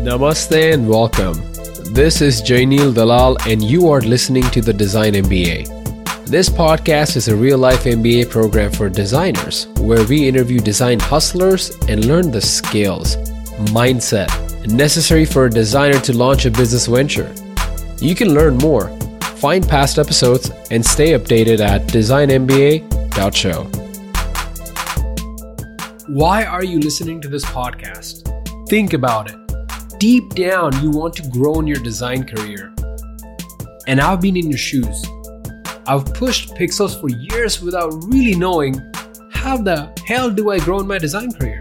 Namaste and welcome. This is Jainil Dalal, and you are listening to the Design MBA. This podcast is a real life MBA program for designers where we interview design hustlers and learn the skills, mindset necessary for a designer to launch a business venture. You can learn more, find past episodes, and stay updated at designmba.show. Why are you listening to this podcast? Think about it. Deep down, you want to grow in your design career. And I've been in your shoes. I've pushed pixels for years without really knowing how the hell do I grow in my design career.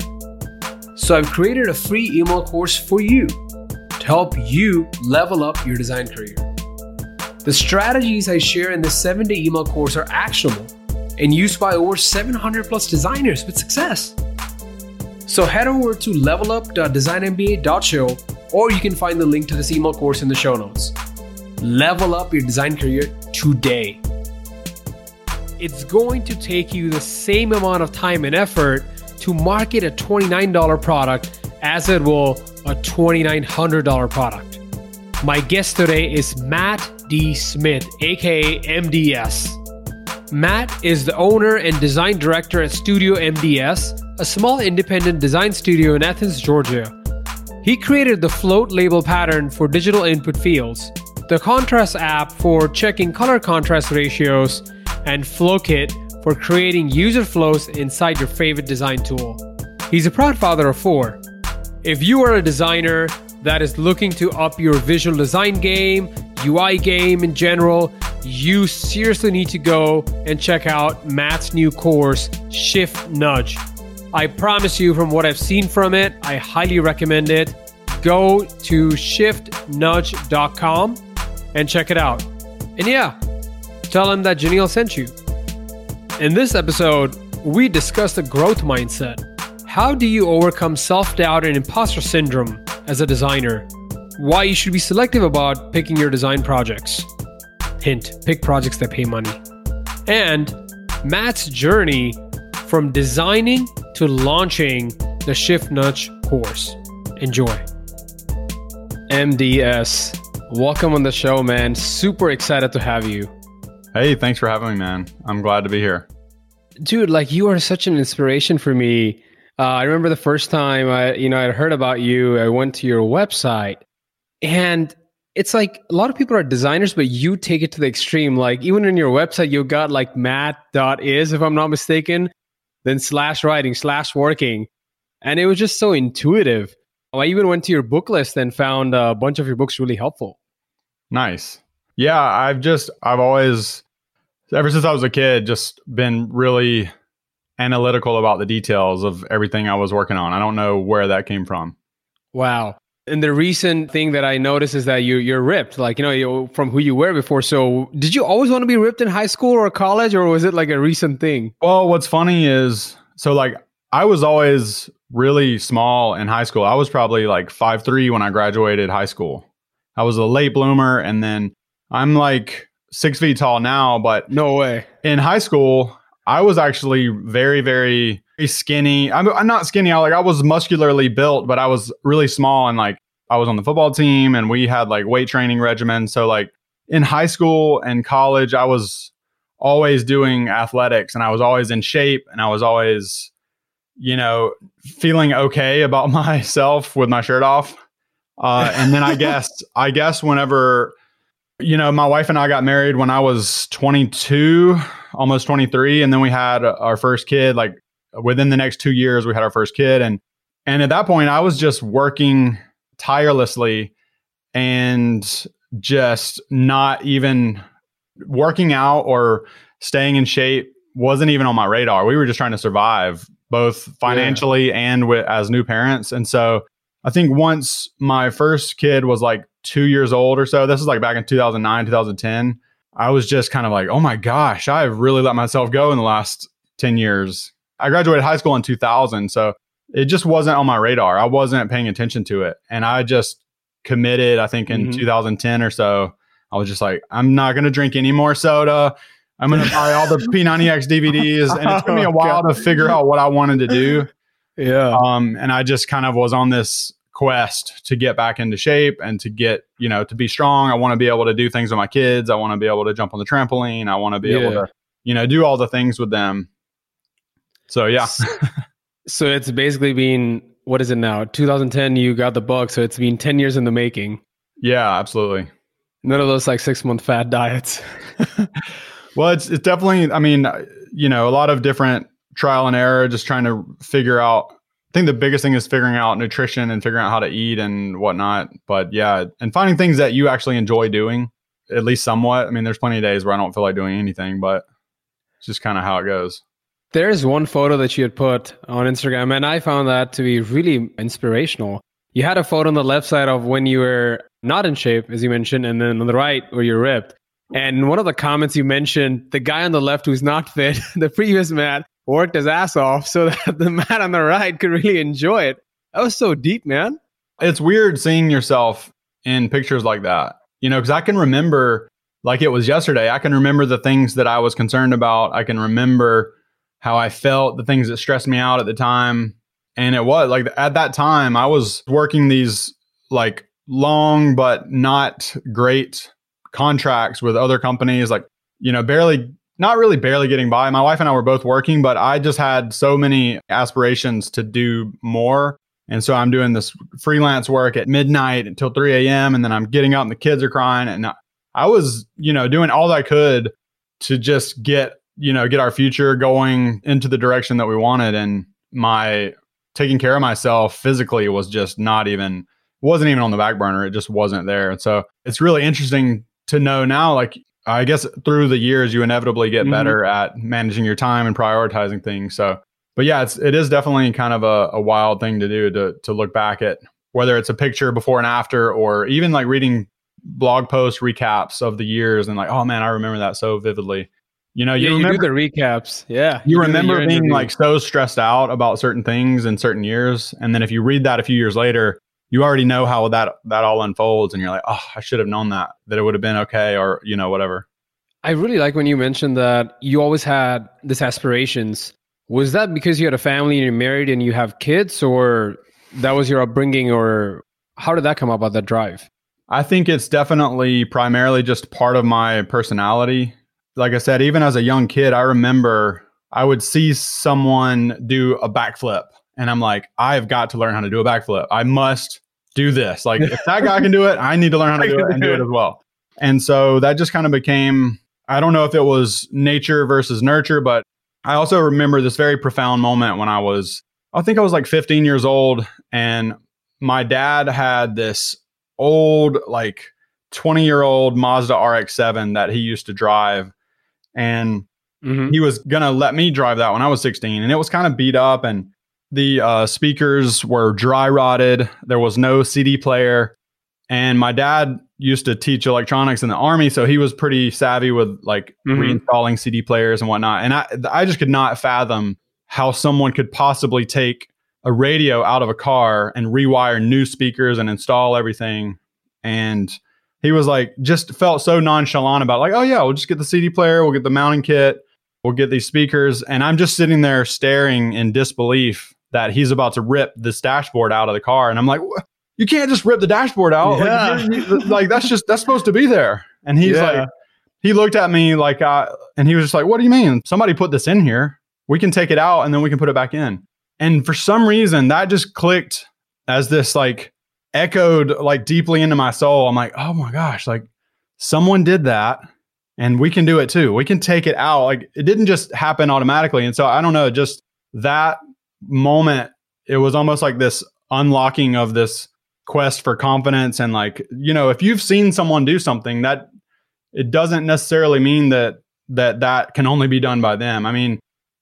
So I've created a free email course for you to help you level up your design career. The strategies I share in this 7 day email course are actionable and used by over 700 plus designers with success. So head over to levelup.designmba.show or you can find the link to this email course in the show notes. Level up your design career today. It's going to take you the same amount of time and effort to market a $29 product as it will a $2,900 product. My guest today is Matt D. Smith, aka MDS. Matt is the owner and design director at Studio MDS, a small independent design studio in Athens, Georgia. He created the float label pattern for digital input fields, the contrast app for checking color contrast ratios, and FlowKit for creating user flows inside your favorite design tool. He's a proud father of four. If you are a designer that is looking to up your visual design game, UI game in general, you seriously need to go and check out Matt's new course, Shift Nudge. I promise you, from what I've seen from it, I highly recommend it. Go to shiftnudge.com and check it out. And yeah, tell him that Jainil sent you. In this episode, we discuss the growth mindset. How do you overcome self doubt and imposter syndrome as a designer? Why you should be selective about picking your design projects. Hint pick projects that pay money. And Matt's journey from designing to launching the Shift Nudge course. Enjoy. MDS, welcome on the show, man. Super excited to have you. Hey, thanks for having me, man. I'm glad to be here. Dude, like you are such an inspiration for me. Uh, I remember the first time I, you know, I heard about you. I went to your website, and it's like a lot of people are designers, but you take it to the extreme. Like even in your website, you got like matt.is, if I'm not mistaken, then slash writing, slash working. And it was just so intuitive. I even went to your book list and found a bunch of your books really helpful. Nice. Yeah, I've just, I've always, ever since I was a kid, just been really analytical about the details of everything I was working on. I don't know where that came from. Wow. And the recent thing that I noticed is that you you're ripped, like you know, you, from who you were before. So, did you always want to be ripped in high school or college, or was it like a recent thing? Well, what's funny is, so like I was always really small in high school. I was probably like five three when I graduated high school. I was a late bloomer, and then I'm like six feet tall now. But no way. In high school, I was actually very very skinny. I'm, I'm not skinny. I like I was muscularly built, but I was really small and like I was on the football team and we had like weight training regimen. So like in high school and college, I was always doing athletics and I was always in shape and I was always, you know, feeling okay about myself with my shirt off. Uh, and then I guess I guess whenever you know my wife and I got married when I was 22, almost 23, and then we had our first kid like within the next two years we had our first kid. And and at that point i was just working tirelessly and just not even working out or staying in shape wasn't even on my radar. We were just trying to survive both financially yeah. and with, as new parents. And so i think once my first kid was like two years old or so this is like back in 2009 2010 i was just kind of like oh my gosh i've really let myself go in the last 10 years I graduated high school in 2000, so it just wasn't on my radar. I wasn't paying attention to it, and I just committed. I think in mm-hmm. 2010 or so, I was just like, I'm not going to drink any more soda. I'm going to buy all the P90X DVDs, and it took me a while to figure out what I wanted to do. Yeah. Um, and I just kind of was on this quest to get back into shape and to get, you know, to be strong. I want to be able to do things with my kids. I want to be able to jump on the trampoline. I want to be yeah. able to, you know, do all the things with them. So, yeah. so it's basically been, what is it now? 2010, you got the book. So it's been 10 years in the making. Yeah, absolutely. None of those like six month fad diets. well, it's, it's definitely, I mean, you know, a lot of different trial and error, just trying to figure out I think the biggest thing is figuring out nutrition and figuring out how to eat and whatnot. But yeah, and finding things that you actually enjoy doing, at least somewhat. I mean, there's plenty of days where I don't feel like doing anything, but it's just kind of how it goes. There's one photo that you had put on Instagram, and I found that to be really inspirational. You had a photo on the left side of when you were not in shape, as you mentioned, and then on the right where you're ripped. And one of the comments you mentioned, the guy on the left who's not fit, the previous Matt, worked his ass off so that the man on the right could really enjoy it. That was so deep, man. It's weird seeing yourself in pictures like that, you know, because I can remember like it was yesterday. I can remember the things that I was concerned about. I can remember how I felt, the things that stressed me out at the time. And it was like at that time, I was working these like long but not great contracts with other companies, like, you know, barely not really barely getting by. My wife and I were both working, but I just had so many aspirations to do more. And so I'm doing this freelance work at midnight until 3 a.m. And then I'm getting up and the kids are crying. And I was, you know, doing all I could to just get, you know, get our future going into the direction that we wanted. And my taking care of myself physically was just not even, wasn't even on the back burner. It just wasn't there. And so it's really interesting to know now, like, I guess through the years you inevitably get mm-hmm. better at managing your time and prioritizing things. So, but yeah, it's it is definitely kind of a, a wild thing to do to to look back at whether it's a picture before and after or even like reading blog post recaps of the years and like, oh man, I remember that so vividly. You know, you, yeah, remember you the recaps. Yeah. You, you remember being interview. like so stressed out about certain things in certain years. And then if you read that a few years later, you already know how that that all unfolds and you're like oh i should have known that that it would have been okay or you know whatever i really like when you mentioned that you always had this aspirations was that because you had a family and you're married and you have kids or that was your upbringing or how did that come about that drive i think it's definitely primarily just part of my personality like i said even as a young kid i remember i would see someone do a backflip and I'm like, I've got to learn how to do a backflip. I must do this. Like if that guy can do it, I need to learn how to do it and do it as well. And so that just kind of became I don't know if it was nature versus nurture, but I also remember this very profound moment when I was I think I was like 15 years old and my dad had this old like 20 year old Mazda RX7 that he used to drive and mm-hmm. he was going to let me drive that when I was 16 and it was kind of beat up and the uh, speakers were dry rotted. There was no CD player. And my dad used to teach electronics in the army, so he was pretty savvy with like mm-hmm. reinstalling CD players and whatnot. And I, I just could not fathom how someone could possibly take a radio out of a car and rewire new speakers and install everything. And he was like, just felt so nonchalant about, it, like, oh yeah, we'll just get the CD player, we'll get the mounting kit, we'll get these speakers. And I'm just sitting there staring in disbelief that he's about to rip this dashboard out of the car. And I'm like, you can't just rip the dashboard out. Yeah. Like, like, that's just, that's supposed to be there. And he's yeah. like, he looked at me like, uh, and he was just like, what do you mean? Somebody put this in here. We can take it out and then we can put it back in. And for some reason, that just clicked as this like echoed like deeply into my soul. I'm like, oh my gosh, like someone did that and we can do it too. We can take it out. Like it didn't just happen automatically. And so I don't know, just that moment, it was almost like this unlocking of this quest for confidence. And like, you know, if you've seen someone do something that it doesn't necessarily mean that that that can only be done by them. I mean,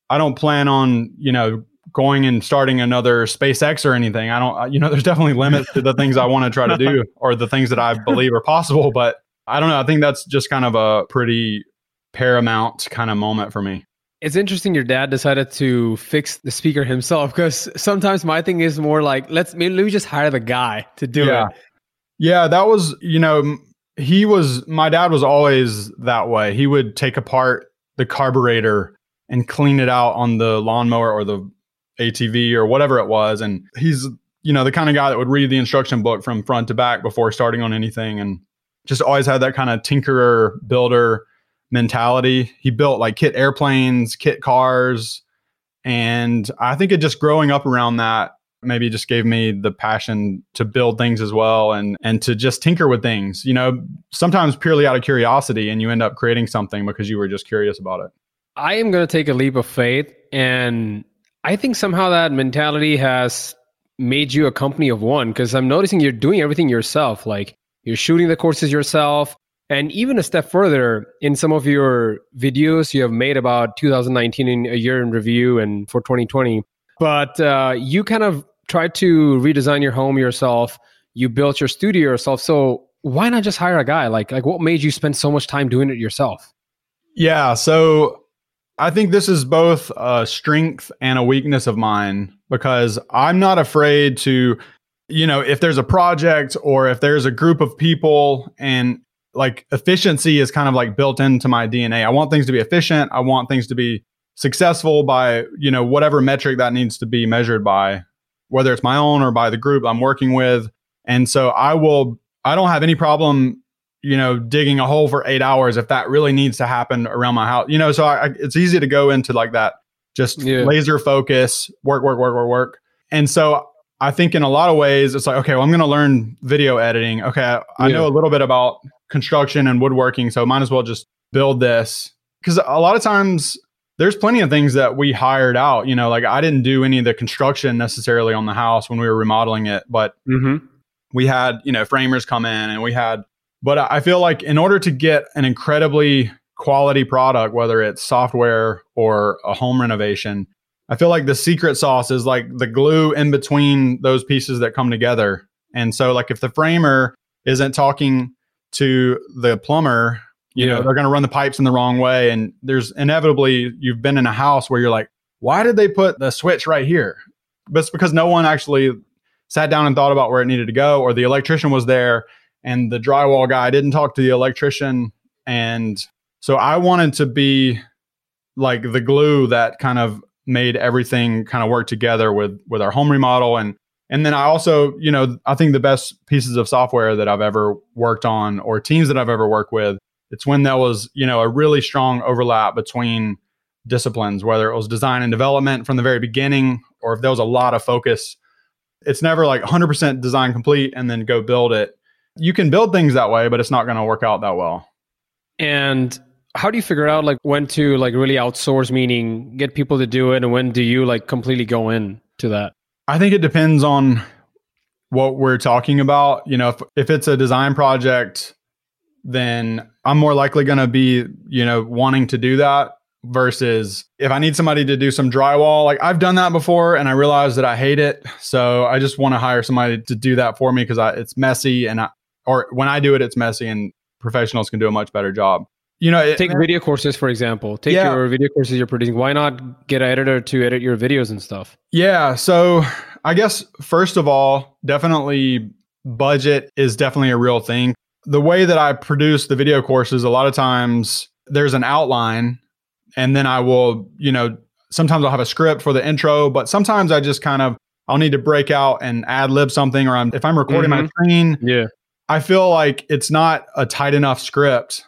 I don't plan on, you know, going and starting another SpaceX or anything. I don't, you know, there's definitely limits to the things I want to try to do or the things that I believe are possible. But I don't know. I think that's just kind of a pretty paramount kind of moment for me. It's interesting your dad decided to fix the speaker himself because sometimes my thing is more like let's maybe let me just hire the guy to do yeah. it. Yeah, that was you know he was my dad was always that way. He would take apart the carburetor and clean it out on the lawnmower or the ATV or whatever it was, and he's you know, the kind of guy that would read the instruction book from front to back before starting on anything and just always had that kind of tinkerer builder mentality. He built like kit airplanes, kit cars. And I think it just growing up around that maybe just gave me the passion to build things as well and and to just tinker with things you know sometimes purely out of curiosity and you end up creating something because you were just curious about it i am going to take a leap of faith and i think somehow that mentality has made you a company of one because i'm noticing you're doing everything yourself like you're shooting the courses yourself and even a step further in some of your videos you have made about 2019 in a year in review and for 2020 but uh, you kind of tried to redesign your home yourself. You built your studio yourself. So why not just hire a guy? Like, like what made you spend so much time doing it yourself? Yeah. So I think this is both a strength and a weakness of mine because I'm not afraid to, you know, if there's a project or if there's a group of people and like efficiency is kind of like built into my DNA. I want things to be efficient. I want things to be successful by you know whatever metric that needs to be measured by whether it's my own or by the group i'm working with and so i will i don't have any problem you know digging a hole for eight hours if that really needs to happen around my house you know so I, it's easy to go into like that just yeah. laser focus work work work work work and so i think in a lot of ways it's like okay well i'm going to learn video editing okay I, I know a little bit about construction and woodworking so might as well just build this because a lot of times there's plenty of things that we hired out. You know, like I didn't do any of the construction necessarily on the house when we were remodeling it, but mm-hmm. we had, you know, framers come in and we had, but I feel like in order to get an incredibly quality product, whether it's software or a home renovation, I feel like the secret sauce is like the glue in between those pieces that come together. And so, like, if the framer isn't talking to the plumber you yeah. know they're going to run the pipes in the wrong way and there's inevitably you've been in a house where you're like why did they put the switch right here but it's because no one actually sat down and thought about where it needed to go or the electrician was there and the drywall guy didn't talk to the electrician and so i wanted to be like the glue that kind of made everything kind of work together with with our home remodel and and then I also, you know, I think the best pieces of software that I've ever worked on or teams that I've ever worked with it's when there was, you know, a really strong overlap between disciplines, whether it was design and development from the very beginning, or if there was a lot of focus. It's never like 100% design complete and then go build it. You can build things that way, but it's not going to work out that well. And how do you figure out like when to like really outsource, meaning get people to do it, and when do you like completely go in to that? I think it depends on what we're talking about. You know, if, if it's a design project, then I'm more likely going to be, you know, wanting to do that versus if I need somebody to do some drywall. Like I've done that before and I realized that I hate it. So I just want to hire somebody to do that for me because it's messy and I, or when I do it, it's messy and professionals can do a much better job. You know, take video courses for example. Take yeah. your video courses you're producing. Why not get an editor to edit your videos and stuff? Yeah. So I guess first of all, definitely budget is definitely a real thing the way that I produce the video courses, a lot of times there's an outline and then I will, you know, sometimes I'll have a script for the intro, but sometimes I just kind of I'll need to break out and ad lib something or I'm if I'm recording mm-hmm. my screen, yeah. I feel like it's not a tight enough script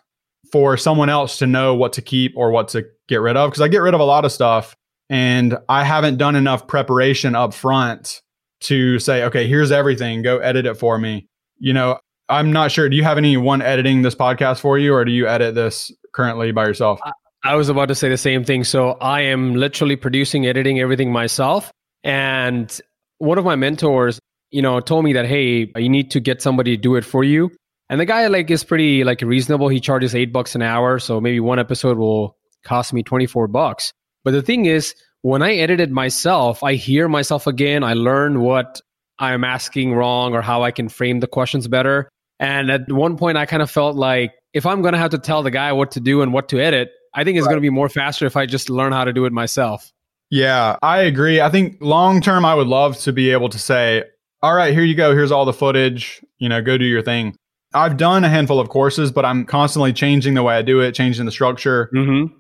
for someone else to know what to keep or what to get rid of because I get rid of a lot of stuff and I haven't done enough preparation up front to say, okay, here's everything, go edit it for me. You know, I'm not sure. Do you have anyone editing this podcast for you, or do you edit this currently by yourself? I was about to say the same thing. So I am literally producing, editing everything myself. And one of my mentors, you know, told me that, hey, you need to get somebody to do it for you. And the guy like is pretty like reasonable. He charges eight bucks an hour. So maybe one episode will cost me 24 bucks. But the thing is, when I edited myself, I hear myself again. I learn what I'm asking wrong or how I can frame the questions better. And at one point, I kind of felt like if I'm going to have to tell the guy what to do and what to edit, I think it's right. going to be more faster if I just learn how to do it myself. Yeah, I agree. I think long term, I would love to be able to say, all right, here you go. Here's all the footage. You know, go do your thing. I've done a handful of courses, but I'm constantly changing the way I do it, changing the structure. Mm-hmm.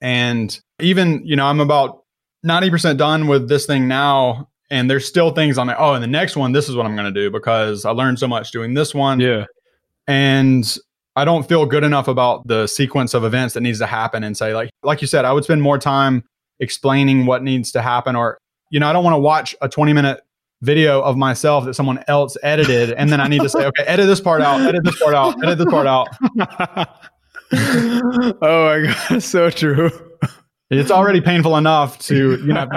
And even, you know, I'm about 90% done with this thing now. And there's still things on like, oh, and the next one, this is what I'm going to do because I learned so much doing this one. Yeah. And I don't feel good enough about the sequence of events that needs to happen and say, like, like you said, I would spend more time explaining what needs to happen or, you know, I don't want to watch a 20 minute video of myself that someone else edited and then I need to say, okay, edit this part out, edit this part out, edit this part out. oh my god, so true. It's already painful enough to, you know,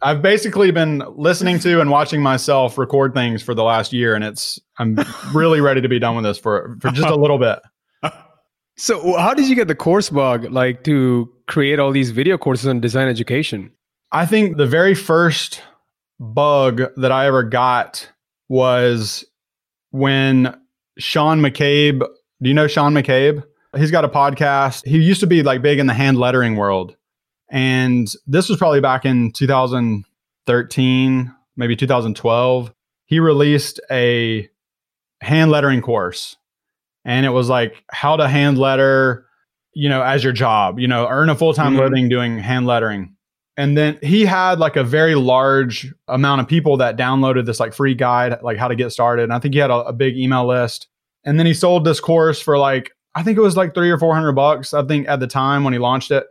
I've basically been listening to and watching myself record things for the last year and it's I'm really ready to be done with this for for just a little bit. So, how did you get the course bug like to create all these video courses on design education? I think the very first bug that I ever got was when Sean McCabe, do you know Sean McCabe? He's got a podcast. He used to be like big in the hand lettering world. And this was probably back in 2013, maybe 2012. He released a hand lettering course. And it was like how to hand letter, you know, as your job, you know, earn a full time mm-hmm. living doing hand lettering. And then he had like a very large amount of people that downloaded this like free guide, like how to get started. And I think he had a, a big email list. And then he sold this course for like, I think it was like three or 400 bucks, I think at the time when he launched it.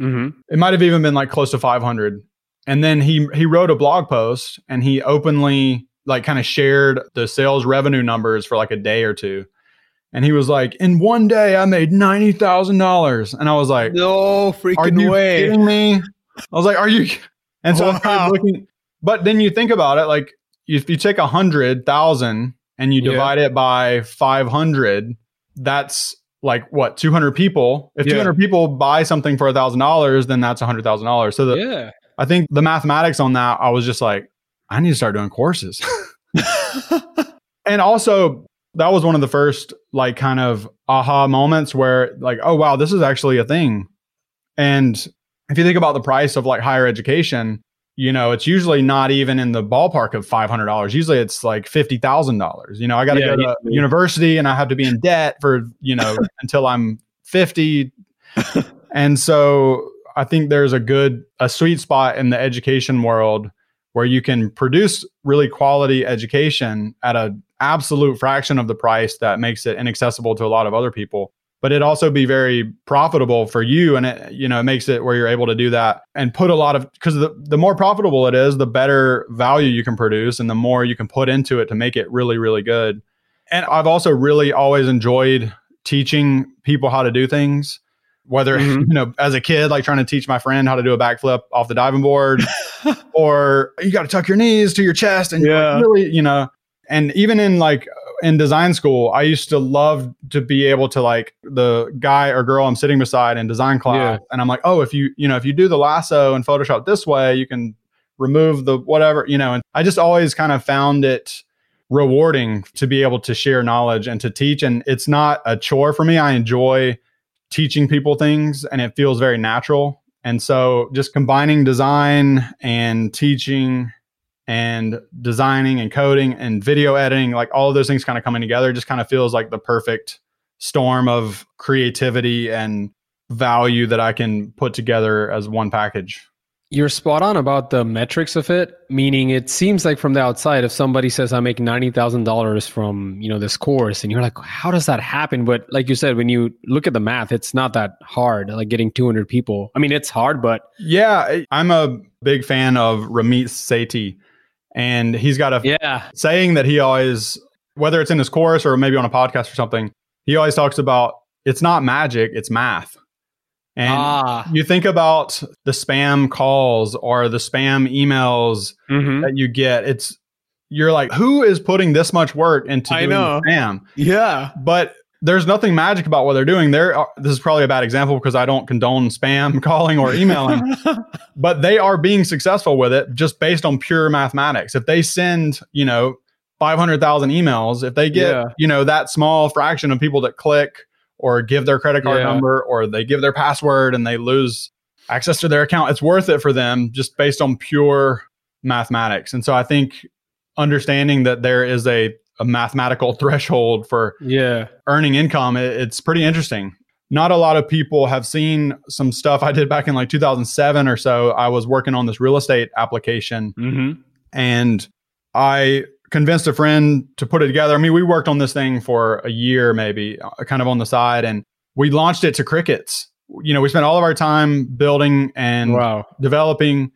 Mm-hmm. It might have even been like close to 500. And then he he wrote a blog post and he openly like kind of shared the sales revenue numbers for like a day or two. And he was like, "In one day, I made ninety thousand dollars." And I was like, "No freaking are you way!" Kidding me? I was like, "Are you?" And so wow. I looking. But then you think about it, like if you take a hundred thousand and you divide yeah. it by five hundred, that's like what 200 people if yeah. 200 people buy something for a thousand dollars then that's a hundred thousand dollars so the, yeah i think the mathematics on that i was just like i need to start doing courses and also that was one of the first like kind of aha moments where like oh wow this is actually a thing and if you think about the price of like higher education you know, it's usually not even in the ballpark of five hundred dollars. Usually, it's like fifty thousand dollars. You know, I got to yeah, go to yeah. university and I have to be in debt for you know until I'm fifty, and so I think there's a good a sweet spot in the education world where you can produce really quality education at an absolute fraction of the price that makes it inaccessible to a lot of other people but it also be very profitable for you and it you know it makes it where you're able to do that and put a lot of because the, the more profitable it is the better value you can produce and the more you can put into it to make it really really good and i've also really always enjoyed teaching people how to do things whether mm-hmm. you know as a kid like trying to teach my friend how to do a backflip off the diving board or you got to tuck your knees to your chest and yeah. really you know and even in like in design school, I used to love to be able to like the guy or girl I'm sitting beside in design class, yeah. and I'm like, oh, if you you know if you do the lasso in Photoshop this way, you can remove the whatever you know. And I just always kind of found it rewarding to be able to share knowledge and to teach. And it's not a chore for me. I enjoy teaching people things, and it feels very natural. And so, just combining design and teaching and designing and coding and video editing, like all of those things kind of coming together, just kind of feels like the perfect storm of creativity and value that I can put together as one package. You're spot on about the metrics of it, meaning it seems like from the outside, if somebody says I make ninety thousand dollars from you know this course, and you're like, how does that happen? But like you said, when you look at the math, it's not that hard. Like getting 200 people. I mean, it's hard, but yeah, I'm a big fan of Ramit Sethi and he's got a yeah. saying that he always, whether it's in his course or maybe on a podcast or something, he always talks about it's not magic, it's math. And ah. you think about the spam calls or the spam emails mm-hmm. that you get. It's you're like, who is putting this much work into I doing know. spam? Yeah. But there's nothing magic about what they're doing. There, uh, this is probably a bad example because I don't condone spam calling or emailing, but they are being successful with it just based on pure mathematics. If they send, you know, 500,000 emails, if they get, yeah. you know, that small fraction of people that click or give their credit card yeah. number or they give their password and they lose access to their account, it's worth it for them just based on pure mathematics. And so I think understanding that there is a a mathematical threshold for yeah earning income it, it's pretty interesting not a lot of people have seen some stuff i did back in like 2007 or so i was working on this real estate application mm-hmm. And I convinced a friend to put it together. I mean, we worked on this thing for a year, maybe uh, kind of on the side, and we launched it to crickets. You know, we spent all of our time building and Wow. developing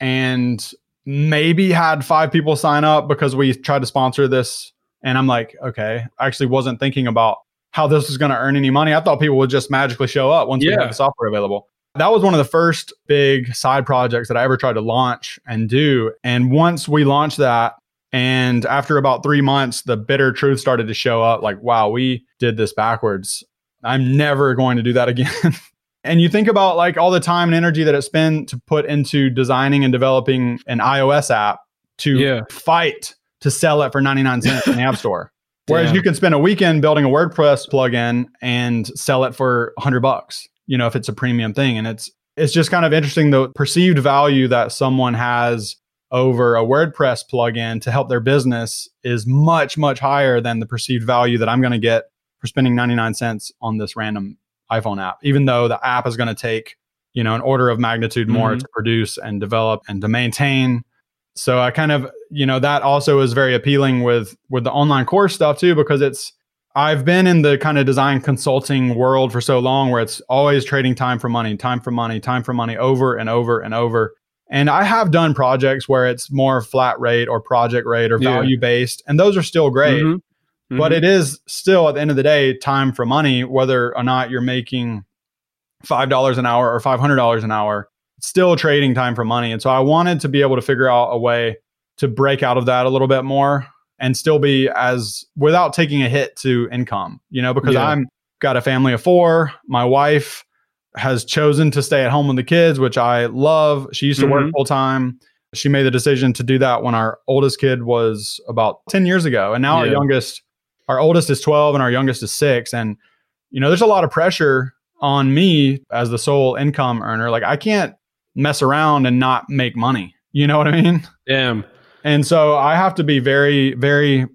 and maybe had five people sign up because we tried to sponsor this. And I'm like, okay, I actually wasn't thinking about how this was going to earn any money. I thought people would just magically show up once we Yeah. had the software available. That was one of the first big side projects that I ever tried to launch and do. And once we launched that, and after about three months, the bitter truth started to show up like, wow, we did this backwards. I'm never going to do that again. and you think about like all the time and energy that it spent to put into designing and developing an iOS app to Yeah. fight to sell it for 99 cents in the App Store. Whereas Damn. you can spend a weekend building a WordPress plugin and sell it for 100 bucks, you know, if it's a premium thing. And it's it's just kind of interesting the perceived value that someone has over a WordPress plugin to help their business is much much higher than the perceived value that I'm going to get for spending 99 cents on this random iPhone app, even though the app is going to take, you know, an order of magnitude more Mhm. to produce and develop and to maintain. So I kind of, you know, that also is very appealing with with the online course stuff too, because it's I've been in the kind of design consulting world for so long where it's always trading time for money, time for money, time for money over and over and over. And I have done projects where it's more flat rate or project rate or Yeah. value based, and those are still great Mhm. but Mhm. it is still at the end of the day time for money whether or not you're making $5 an hour or $500 an hour still trading time for money. And so i wanted to be able to figure out a way to break out of that a little bit more and still be as without taking a hit to income you know because Yeah. i'm got a family of four. My wife has chosen to stay at home with the kids which i love. She used to work Mhm. full time she made the decision to do that when our oldest kid was about 10 years ago. And now our youngest our oldest is 12 and our youngest is 6 and you know there's a lot of pressure on me as the sole income earner. Like i can't mess around and not make money you know what i mean Damn. and so i have to be very very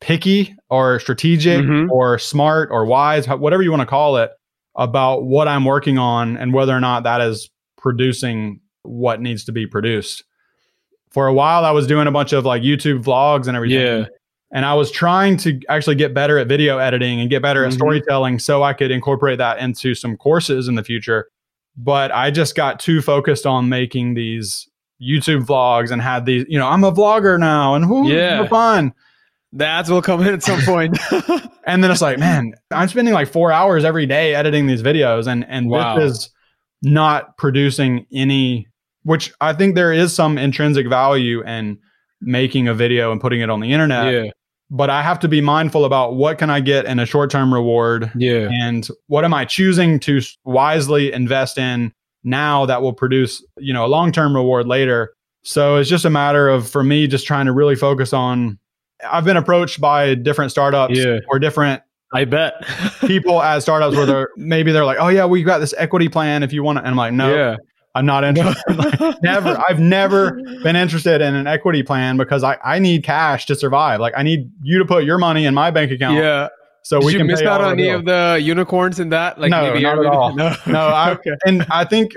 picky or strategic Mhm. or smart or wise whatever you want to call it about what i'm working on and whether or not that is producing what needs to be produced for a while i was doing a bunch of like youtube vlogs and everything Yeah. and I was trying to actually get better at video editing and get better at Mhm. storytelling so I could incorporate that into some courses in the future. But I just got too focused on making these YouTube vlogs and had these, you know, I'm a vlogger now and whoo, Yeah. fun. The ads will come in at some point. And then it's like, man, I'm spending like four hours every day editing these videos and and Wow. this is not producing any which I think there is some intrinsic value in making a video and putting it on the internet yeah. But I have to be mindful about what can I get in a short-term reward Yeah. and what am I choosing to wisely invest in now that will produce, you know, a long-term reward later. So it's just a matter of for me just trying to really focus on I've been approached by different startups Yeah. or different I bet. people at startups where they're maybe they're like, "Oh yeah, we got this equity plan if you want to." And I'm like, "No, Yeah. I'm not interested." Like, never. I've never been interested in an equity plan because I, I need cash to survive. Like I need you to put your money in my bank account Yeah. so Did we you can miss out on any of the unicorns in that? Like No, maybe not at all. No. No, I, okay. and I think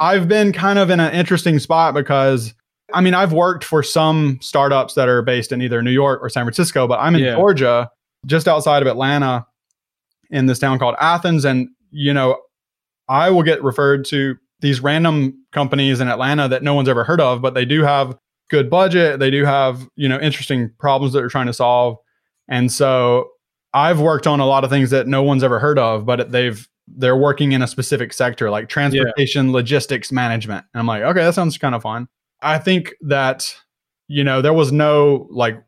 I've been kind of in an interesting spot because I mean I've worked for some startups that are based in either New York or San Francisco, but I'm in Yeah. Georgia, just outside of Atlanta, in this town called Athens, and you know I will get referred to these random companies in Atlanta that no one's ever heard of, but they do have good budget, they do have you know interesting problems that they're trying to solve, and so I've worked on a lot of things that no one's ever heard of, but they've they're working in a specific sector like transportation logistics management. And I'm like, okay, that sounds kind of fun. I think that you know there was no like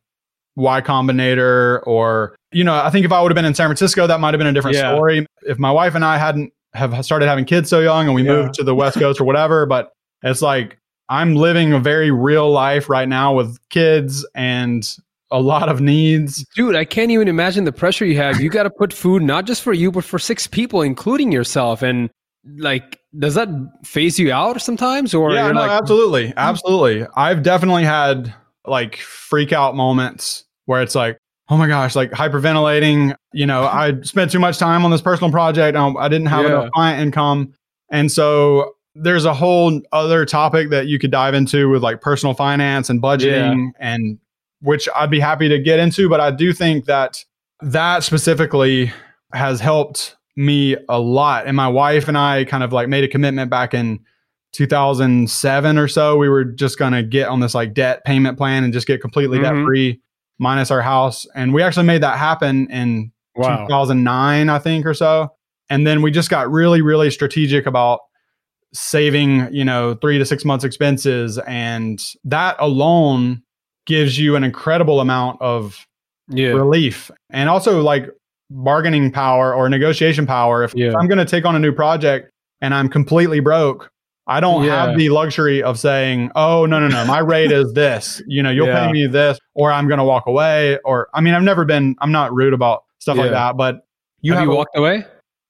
Y Combinator or you know I think if I would have been in San Francisco, that might have been a different Yeah. story. If my wife and I hadn't have started having kids so young and we Yeah. moved to the West Coast or whatever, but it's like I'm living a very real life right now with kids and a lot of needs. Dude, I can't even imagine the pressure you have. You got to put food not just for you, but for six people, including yourself. And like, does that phase you out sometimes? Or yeah, no, like, absolutely, hmm. absolutely. I've definitely had like freak out moments where it's like, oh my gosh, like hyperventilating. You know, I spent too much time on this personal project. Um, I didn't have Yeah. enough client income, and so there's a whole other topic that you could dive into with like personal finance and budgeting and which I'd be happy to get into, but I do think that that specifically has helped me a lot. And my wife and I kind of like made a commitment back in 2007 or so. We were just going to get on this like debt payment plan and just get completely Mhm. debt free minus our house. And we actually made that happen in Wow. 2009, I think, or so. And then we just got really, really strategic about saving, you know, three to six months expenses. And that alone gives you an incredible amount of Yeah. relief and also like bargaining power or negotiation power. If, if I'm going to take on a new project and I'm completely broke, I don't Yeah. have the luxury of saying, "Oh no, no, no, my rate is this." You know, you'll Yeah. pay me this, or I'm going to walk away. Or I mean, I've never been. I'm not rude about stuff like that, but you have, have. you a- walked away?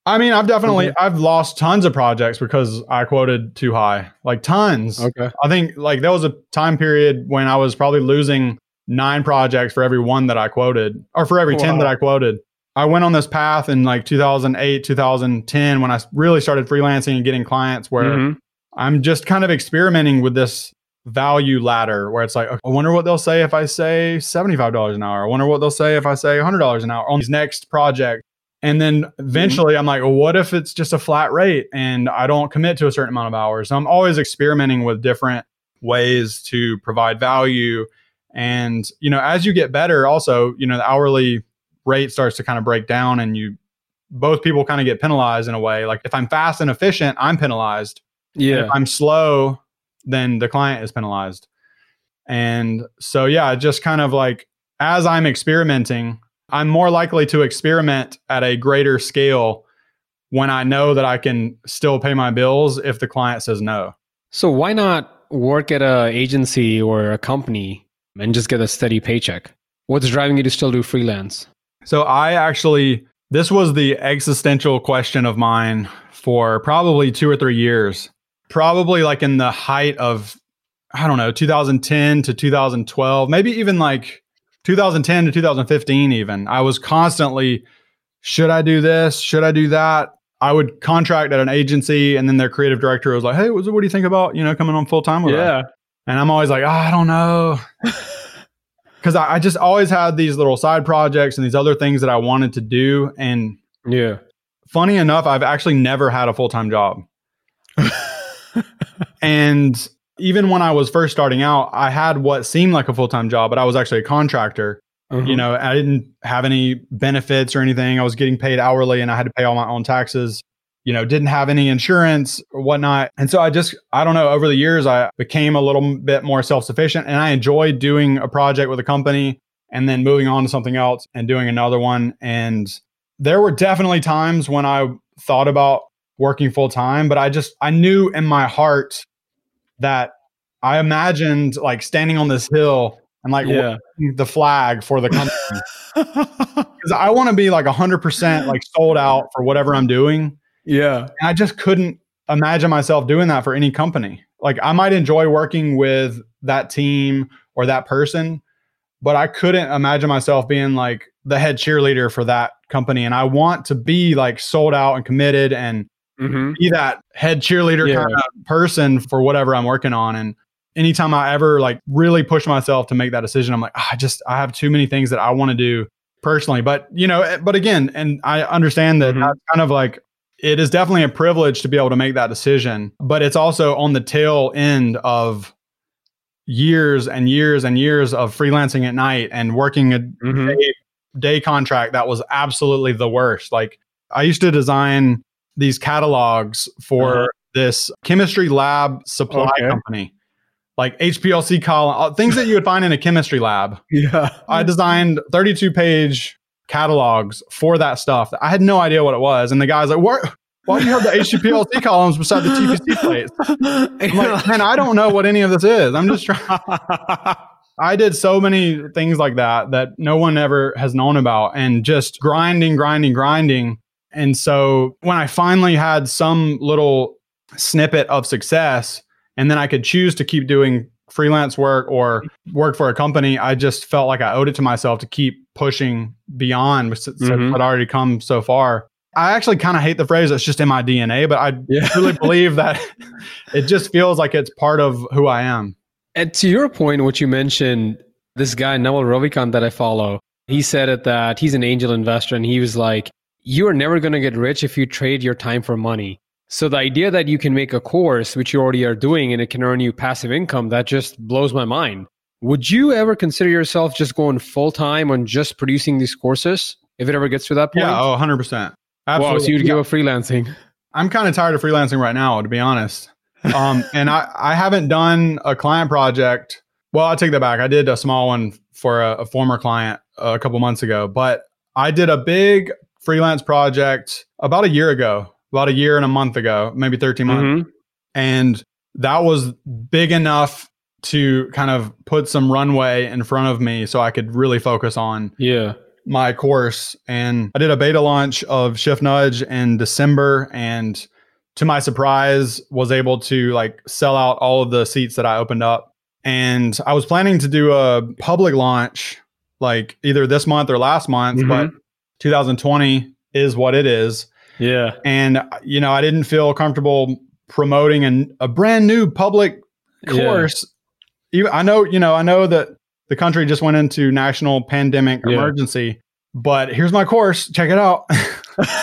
I mean, I've definitely Okay. I've lost tons of projects because I quoted too high, like tons. Okay. I think like there was a time period when I was probably losing nine projects for every one that I quoted, or for every 10 that I quoted. I went on this path in like 2008, 2010 when I really started freelancing and getting clients where Mhm. I'm just kind of experimenting with this value ladder where it's like, okay, I wonder what they'll say if I say $75 an hour. I wonder what they'll say if I say $100 an hour on these next projects. And then eventually I'm like, well, what if it's just a flat rate and I don't commit to a certain amount of hours? So I'm always experimenting with different ways to provide value. And, you know, as you get better, also, you know, the hourly rate starts to kind of break down and you both people kind of get penalized in a way. Like if I'm fast and efficient, I'm penalized. And Yeah. if I'm slow, then the client is penalized. And so, yeah, just kind of like as I'm experimenting, I'm more likely to experiment at a greater scale when I know that I can still pay my bills if the client says no. So why not work at a agency or a company and just get a steady paycheck? What's driving you to still do freelance? So, I actually, this was the existential question of mine for probably two or three years. Probably like in the height of, I don't know, 2010 to 2012, maybe even like 2010 to 2015, even. I was constantly, should I do this? Should I do that? I would contract at an agency and then their creative director was like, hey, what, what do you think about, you know, coming on full time with us? And I'm always like, "Ah, I don't know. Because I, I just always had these little side projects and these other things that I wanted to do. And Yeah. funny enough, I've actually never had a full time job. and even when I was first starting out, I had what seemed like a full time job, but I was actually a contractor. Uh-huh. You know, I didn't have any benefits or anything. I was getting paid hourly and I had to pay all my own taxes. You know, didn't have any insurance or whatnot. And so I just, I don't know, over the years, I became a little bit more self sufficient and I enjoyed doing a project with a company and then moving on to something else and doing another one. And there were definitely times when I thought about working full time, but I just, I knew in my heart that I imagined like standing on this hill and like yeah. the flag for the company because I want to be like 100% like sold out for whatever I'm doing. yeah. And I just couldn't imagine myself doing that for any company. Like I might enjoy working with that team or that person, but I couldn't imagine myself being like the head cheerleader for that company. And I want to be like sold out and committed and Mm-hmm. be that head cheerleader Yeah. kind of person for whatever I'm working on. And anytime I ever like really push myself to make that decision, I'm like, "Ah, I just I have too many things that I want to do personally. But you know, eh, but again, and I understand that Mhm. that's kind of like it is definitely a privilege to be able to make that decision, but it's also on the tail end of years and years and years of freelancing at night and working a Mm-hmm. day, day contract that was absolutely the worst. Like I used to design these catalogs for Uh-huh. this chemistry lab supply Okay. company, like HPLC column, things that you would find in a chemistry lab. Yeah. I designed 32 page catalogs for that stuff. I had no idea what it was. And the guy's like, what? Why do you have the HPLC columns beside the TPC plates? I'm like, man, I don't know what any of this is. I'm just trying. I did so many things like that that no one ever has known about and just grinding, grinding, grinding. And so when I finally had some little snippet of success and then I could choose to keep doing freelance work or work for a company, I just felt like I owed it to myself to keep pushing beyond since Mhm. I'd already come so far. I actually kind of hate the phrase. It's just in my DNA, but I yeah. truly believe that it just feels like it's part of who I am. And to your point, what you mentioned, this guy, Naval Ravikant, that I follow, he said it that he's an angel investor and he was like, you are never going to get rich if you trade your time for money. So the idea that you can make a course, which you already are doing, and it can earn you passive income, that just blows my mind. Would you ever consider yourself just going full time on just producing these courses if it ever gets to that point? Yeah, oh, 100%. Absolutely. Wow, so you'd yeah. give up freelancing. I'm kind of tired of freelancing right now, to be honest. Um, and I, I haven't done a client project. Well, I'll take that back. I did a small one for a, a former client a couple months ago, but I did a big freelance project about a year ago about a year and a month ago, maybe 13 months. Mm-hmm. And that was big enough to kind of put some runway in front of me so I could really focus on yeah my course. And I did a beta launch of Shift Nudge in December and to my surprise was able to like sell out all of the seats that I opened up. And I was planning to do a public launch like either this month or last month, mm-hmm. but 2020 is what it is. Yeah. And, you know, I didn't feel comfortable promoting an, a brand new public course. Yeah. I know, you know, I know that the country just went into national pandemic yeah. emergency, but here's my course. Check it out.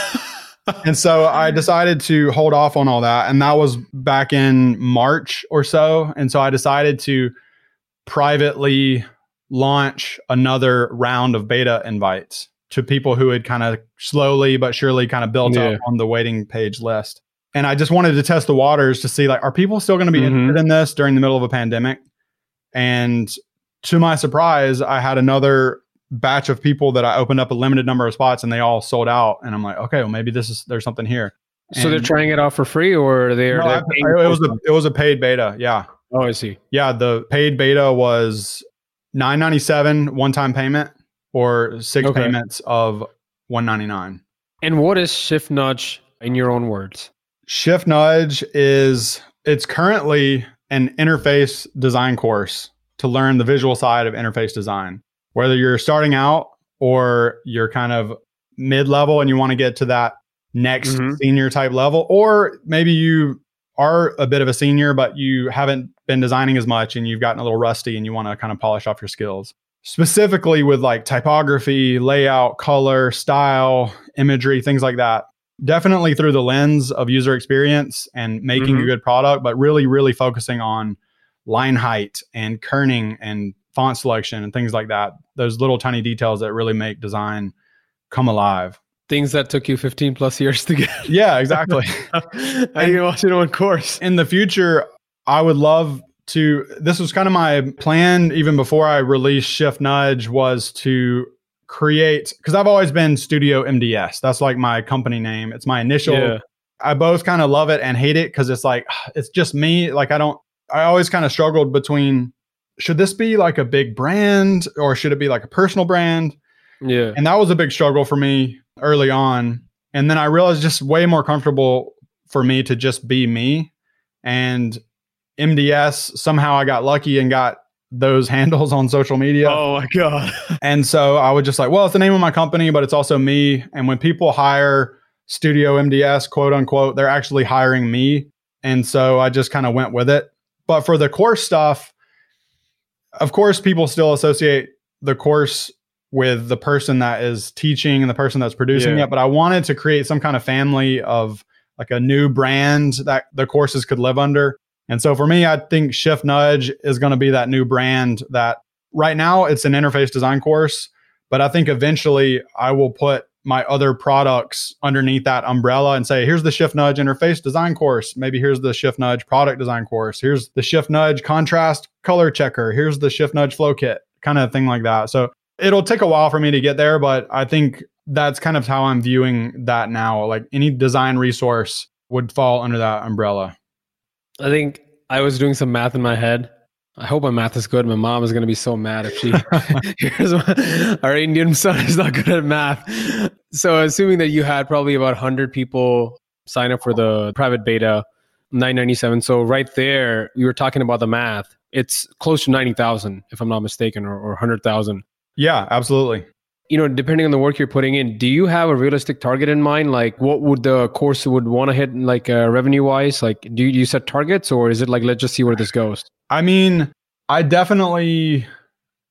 and so I decided to hold off on all that. And that was back in March or so. And so I decided to privately launch another round of beta invites to people who had kind of slowly but surely kind of built yeah. up on the waiting page list. And I just wanted to test the waters to see like, are people still going to be mm-hmm. interested in this during the middle of a pandemic? And to my surprise, I had another batch of people that I opened up a limited number of spots and they all sold out. And I'm like, okay, well maybe this is there's something here. So they're trying it out for free, or they're, no, they're I, it was a it was a paid beta. Yeah. Oh, I see. Yeah, the paid beta was nine ninety seven one time payment, or six okay. payments of 199 and what is shift nudge in your own words shift nudge is it's currently an interface design course to learn the visual side of interface design whether you're starting out or you're kind of mid-level and you want to get to that next mm-hmm. senior type level or maybe you are a bit of a senior but you haven't been designing as much and you've gotten a little rusty and you want to kind of polish off your skills specifically with like typography, layout, color, style, imagery, things like that. Definitely through the lens of user experience and making mm-hmm. a good product, but really, really focusing on line height and kerning and font selection and things like that. Those little tiny details that really make design come alive. Things that took you 15 plus years to get. yeah, exactly. I can watch it one course. In the future, I would love to this was kind of my plan even before I released Shift Nudge was to create because I've always been Studio MDS. That's like my company name. It's my initial. Yeah. I both kind of love it and hate it because it's like it's just me. Like I don't. I always kind of struggled between should this be like a big brand or should it be like a personal brand? Yeah. And that was a big struggle for me early on. And then I realized just way more comfortable for me to just be me. And MDS. Somehow I got lucky and got those handles on social media. Oh my God. and so I would just like, well, it's the name of my company, but it's also me. And when people hire Studio MDS, quote unquote, they're actually hiring me. And so I just kind of went with it. But for the course stuff, of course, people still associate the course with the person that is teaching and the person that's producing yeah. it. But I wanted to create some kind of family of like a new brand that the courses could live under. And so for me, I think Shift Nudge is going to be that new brand that right now it's an interface design course, but I think eventually I will put my other products underneath that umbrella and say, here's the Shift Nudge interface design course. Maybe here's the Shift Nudge product design course. Here's the Shift Nudge contrast color checker. Here's the Shift Nudge flow kit, kind of thing like that. So it'll take a while for me to get there, but I think that's kind of how I'm viewing that now. Like any design resource would fall under that umbrella. I think I was doing some math in my head. I hope my math is good. My mom is going to be so mad if she hears my, our Indian son is not good at math. So, assuming that you had probably about 100 people sign up for the private beta, 997. So, right there, we were talking about the math. It's close to 90,000, if I'm not mistaken, or, or 100,000. Yeah, absolutely. You know, depending on the work you're putting in, do you have a realistic target in mind? Like, what would the course would want to hit, like uh, revenue wise? Like, do you, do you set targets, or is it like let's just see where this goes? I mean, I definitely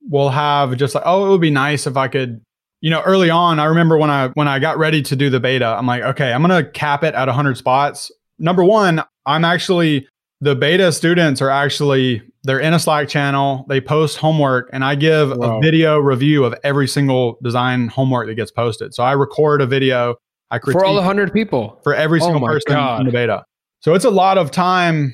will have just like, oh, it would be nice if I could. You know, early on, I remember when I when I got ready to do the beta, I'm like, okay, I'm gonna cap it at 100 spots. Number one, I'm actually the beta students are actually they're in a Slack channel. They post homework, and I give wow. a video review of every single design homework that gets posted. So I record a video. I for all the hundred people for every oh single oh person God. in the beta. So it's a lot of time.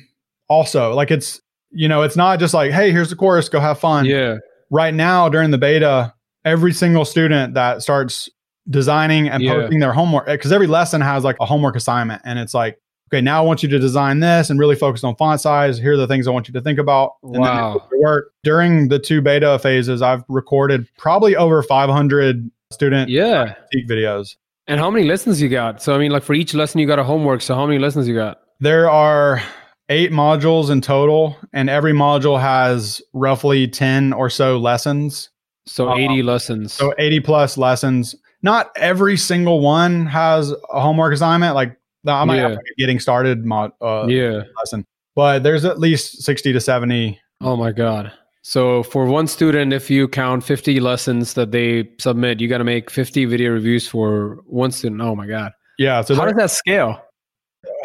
Also, like it's you know it's not just like hey here's the course go have fun. Yeah. Right now during the beta, every single student that starts designing and yeah. posting their homework because every lesson has like a homework assignment, and it's like okay, now I want you to design this and really focus on font size. Here are the things I want you to think about. And wow. work during the two beta phases, I've recorded probably over 500 student yeah videos. And how many lessons you got? So I mean, like for each lesson, you got a homework. So how many lessons you got? There are eight modules in total, and every module has roughly 10 or so lessons. So um, 80 lessons. So 80 plus lessons. Not every single one has a homework assignment. Like I might yeah. have getting started mod uh, yeah lesson, but there's at least sixty to seventy. Oh my god! So for one student, if you count fifty lessons that they submit, you got to make fifty video reviews for one student. Oh my god! Yeah. So how does that scale?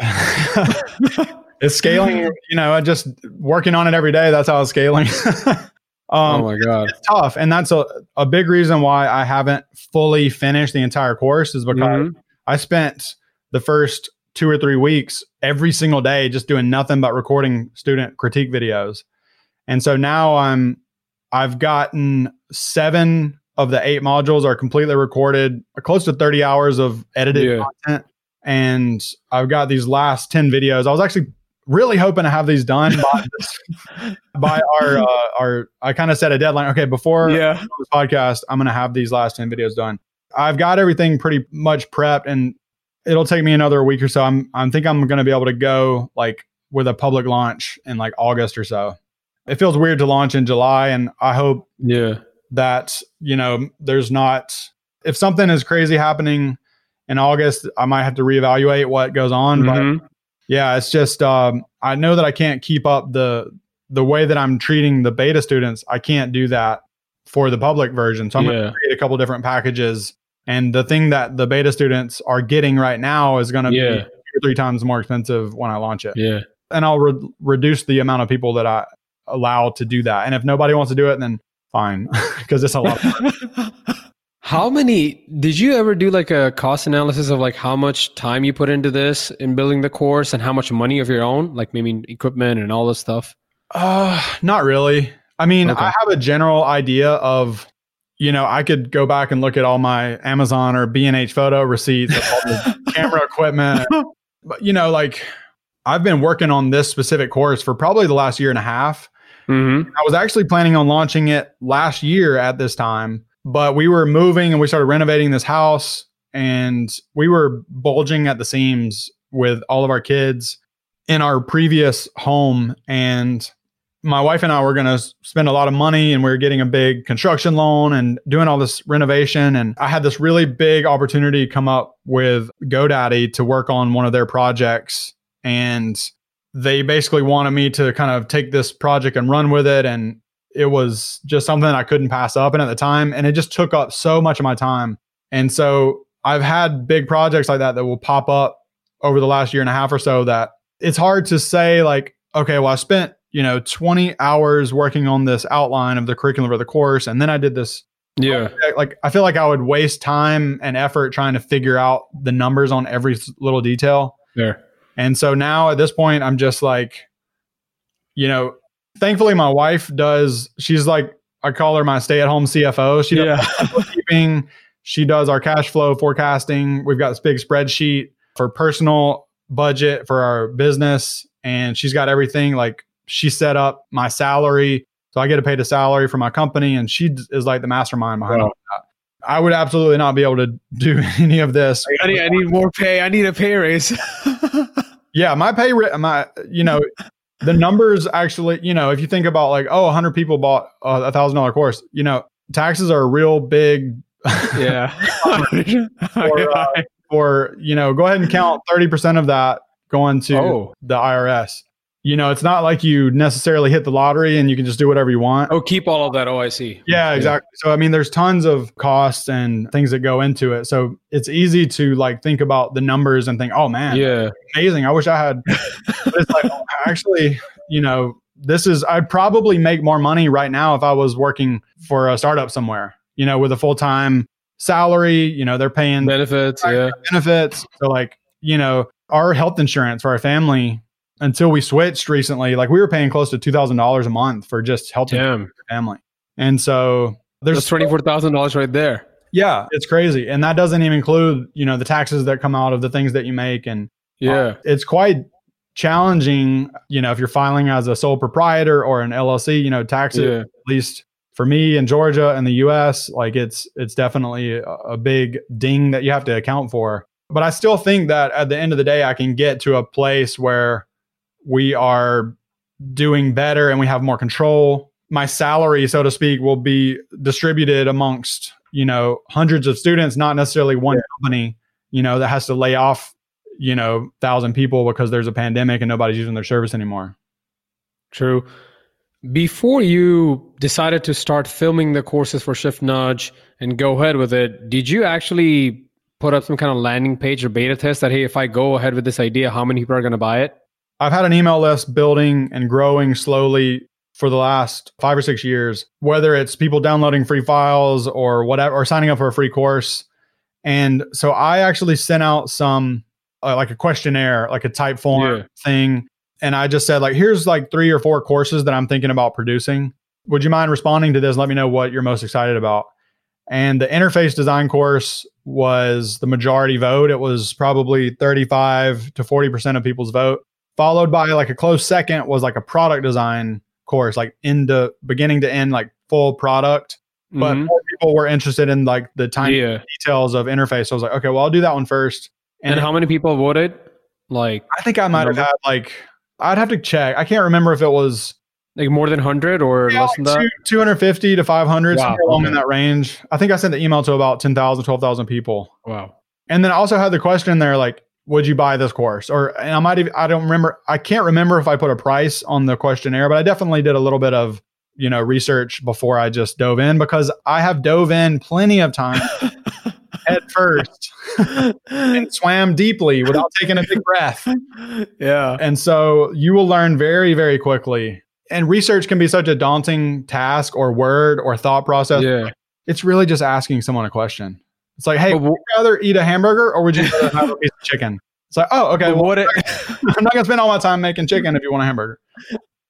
it's scaling. You know, just working on it every day. That's how it's scaling. Um, oh my god, it's tough, and that's a, a big reason why I haven't fully finished the entire course is because mm-hmm. I spent the first two or three weeks every single day just doing nothing but recording student critique videos. And so now I'm I've gotten seven of the eight modules are completely recorded, close to 30 hours of edited yeah. content. And I've got these last 10 videos. I was actually really hoping to have these done by, by our uh, our I kind of set a deadline. Okay, before yeah. this podcast, I'm gonna have these last 10 videos done. I've got everything pretty much prepped and it'll take me another week or so. I'm I think I'm going to be able to go like with a public launch in like August or so. It feels weird to launch in July, and I hope yeah that you know there's not if something is crazy happening in August, I might have to reevaluate what goes on. Mm-hmm. But yeah, it's just um, I know that I can't keep up the the way that I'm treating the beta students. I can't do that for the public version. So I'm yeah. going to create a couple different packages and the thing that the beta students are getting right now is going to yeah. be two or three times more expensive when I launch it. Yeah. And I'll re- reduce the amount of people that I allow to do that. And if nobody wants to do it, then fine, because it's a lot. how many did you ever do like a cost analysis of like how much time you put into this in building the course and how much money of your own, like maybe equipment and all this stuff? Uh, not really. I mean, okay. I have a general idea of you know, I could go back and look at all my Amazon or B&H photo receipts of all the camera equipment. But, you know, like I've been working on this specific course for probably the last year and a half. Mm-hmm. I was actually planning on launching it last year at this time, but we were moving and we started renovating this house and we were bulging at the seams with all of our kids in our previous home. And my wife and I were going to spend a lot of money and we were getting a big construction loan and doing all this renovation. And I had this really big opportunity come up with GoDaddy to work on one of their projects. And they basically wanted me to kind of take this project and run with it. And it was just something I couldn't pass up. And at the time, and it just took up so much of my time. And so I've had big projects like that that will pop up over the last year and a half or so that it's hard to say, like, okay, well, I spent you know 20 hours working on this outline of the curriculum for the course and then i did this yeah. like i feel like i would waste time and effort trying to figure out the numbers on every little detail. There and so now at this point i'm just like you know thankfully my wife does she's like i call her my stay-at-home cfo she does yeah. she does our cash flow forecasting. We've got this big spreadsheet for personal budget for our business and she's got everything like she set up my salary. So I get to pay the salary for my company, and she is like the mastermind behind wow. that. I would absolutely not be able to do any of this. I need, I need more pay. I need a pay raise. yeah, my pay, my you know, the numbers actually, you know, if you think about like, oh, 100 people bought a thousand dollar course, you know, taxes are a real big Yeah. or, uh, or you know, go ahead and count 30% of that going to Oh. the IRS. You know, it's not like you necessarily hit the lottery and you can just do whatever you want. oh, keep all of that. Oh, I see. Yeah, exactly. So I mean, there's tons of costs and things that go into it. So it's easy to like think about the numbers and think, oh man, Yeah. amazing. I wish I had. it's like oh, actually, you know, this is I'd probably make more money right now if I was working for a startup somewhere. You know, with a full time salary. You know, they're paying Benefits. Yeah. benefits. So like, you know, our health insurance for our family until we switched recently, like we were paying close to two thousand dollars a month for just helping Damn. family. And so there's twenty four thousand dollars right there. yeah, it's crazy. And that doesn't even include, you know, the taxes that come out of the things that you make. And uh, Yeah. it's quite challenging, you know, if you're filing as a sole proprietor or an LLC, you know, taxes, Yeah. at least for me in Georgia and the US, like it's it's definitely a, a big ding that you have to account for. But I still think that at the end of the day I can get to a place where we are doing better and we have more control. My salary, so to speak, will be distributed amongst, you know, hundreds of students, not necessarily one company, you know, that has to lay off, you know, thousand people because there's a pandemic and nobody's using their service anymore. True. Before you decided to start filming the courses for Shift Nudge and go ahead with it, did you actually put up some kind of landing page or beta test that hey, if I go ahead with this idea, how many people are going to buy it? I've had an email list building and growing slowly for the last five or six years, whether it's people downloading free files or whatever, or signing up for a free course. And so I actually sent out some, uh, like a questionnaire, like a type form Yeah. thing. And I just said, like, here's like three or four courses that I'm thinking about producing. Would you mind responding to this? Let me know what you're most excited about. And the interface design course was the majority vote. It was probably 35 to 40% of people's vote followed by like a close second was like a product design course like into beginning to end like full product but Mhm. more people were interested in like the tiny yeah. details of interface so i was like okay well i'll do that one first And, and, how many people voted? Like i think i might have had like i'd have to check i can't remember if it was like more than hundred or yeah, less than like that? two- 250 to 500 Wow, somewhere along in that range i think i sent the email to about 10000 12000 people Wow. And then I also had the question there, like, would you buy this course? Or and I might even I don't remember I can't remember if I put a price on the questionnaire, but I definitely did a little bit of you know research before I just dove in because I have dove in plenty of times head first and swam deeply without taking a big breath. yeah. And so you will learn very, very quickly. And research can be such a daunting task or word or thought process. Yeah. It's really just asking someone a question. It's like, hey, But would you rather eat a hamburger or would you rather have a piece of chicken? It's like, oh, okay. Well, what if, I'm not gonna spend all my time making chicken if you want a hamburger.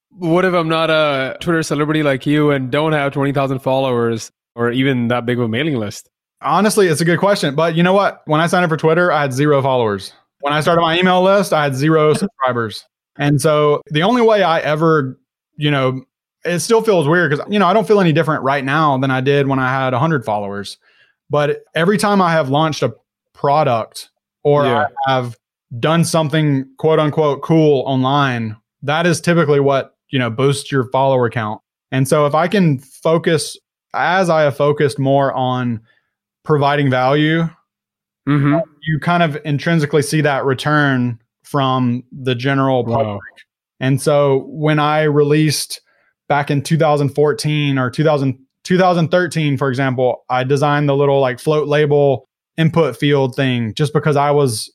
what if I'm not a Twitter celebrity like you and don't have twenty thousand followers or even that big of a mailing list? Honestly, it's a good question. But you know what? When I signed up for Twitter, I had zero followers. When I started my email list, I had zero subscribers. And so the only way I ever, you know, it still feels weird because, you know, I don't feel any different right now than I did when I had 100 followers. But every time I have launched a product or Yeah. I have done something quote unquote cool online, that is typically what, you know, boosts your follower count. And so if I can focus, as I have focused more on providing value, Mm-hmm. you kind of intrinsically see that return from the general public. Wow. And so when I released back in 2014 or 2000, 2013, for example, I designed the little like float label input field thing just because I was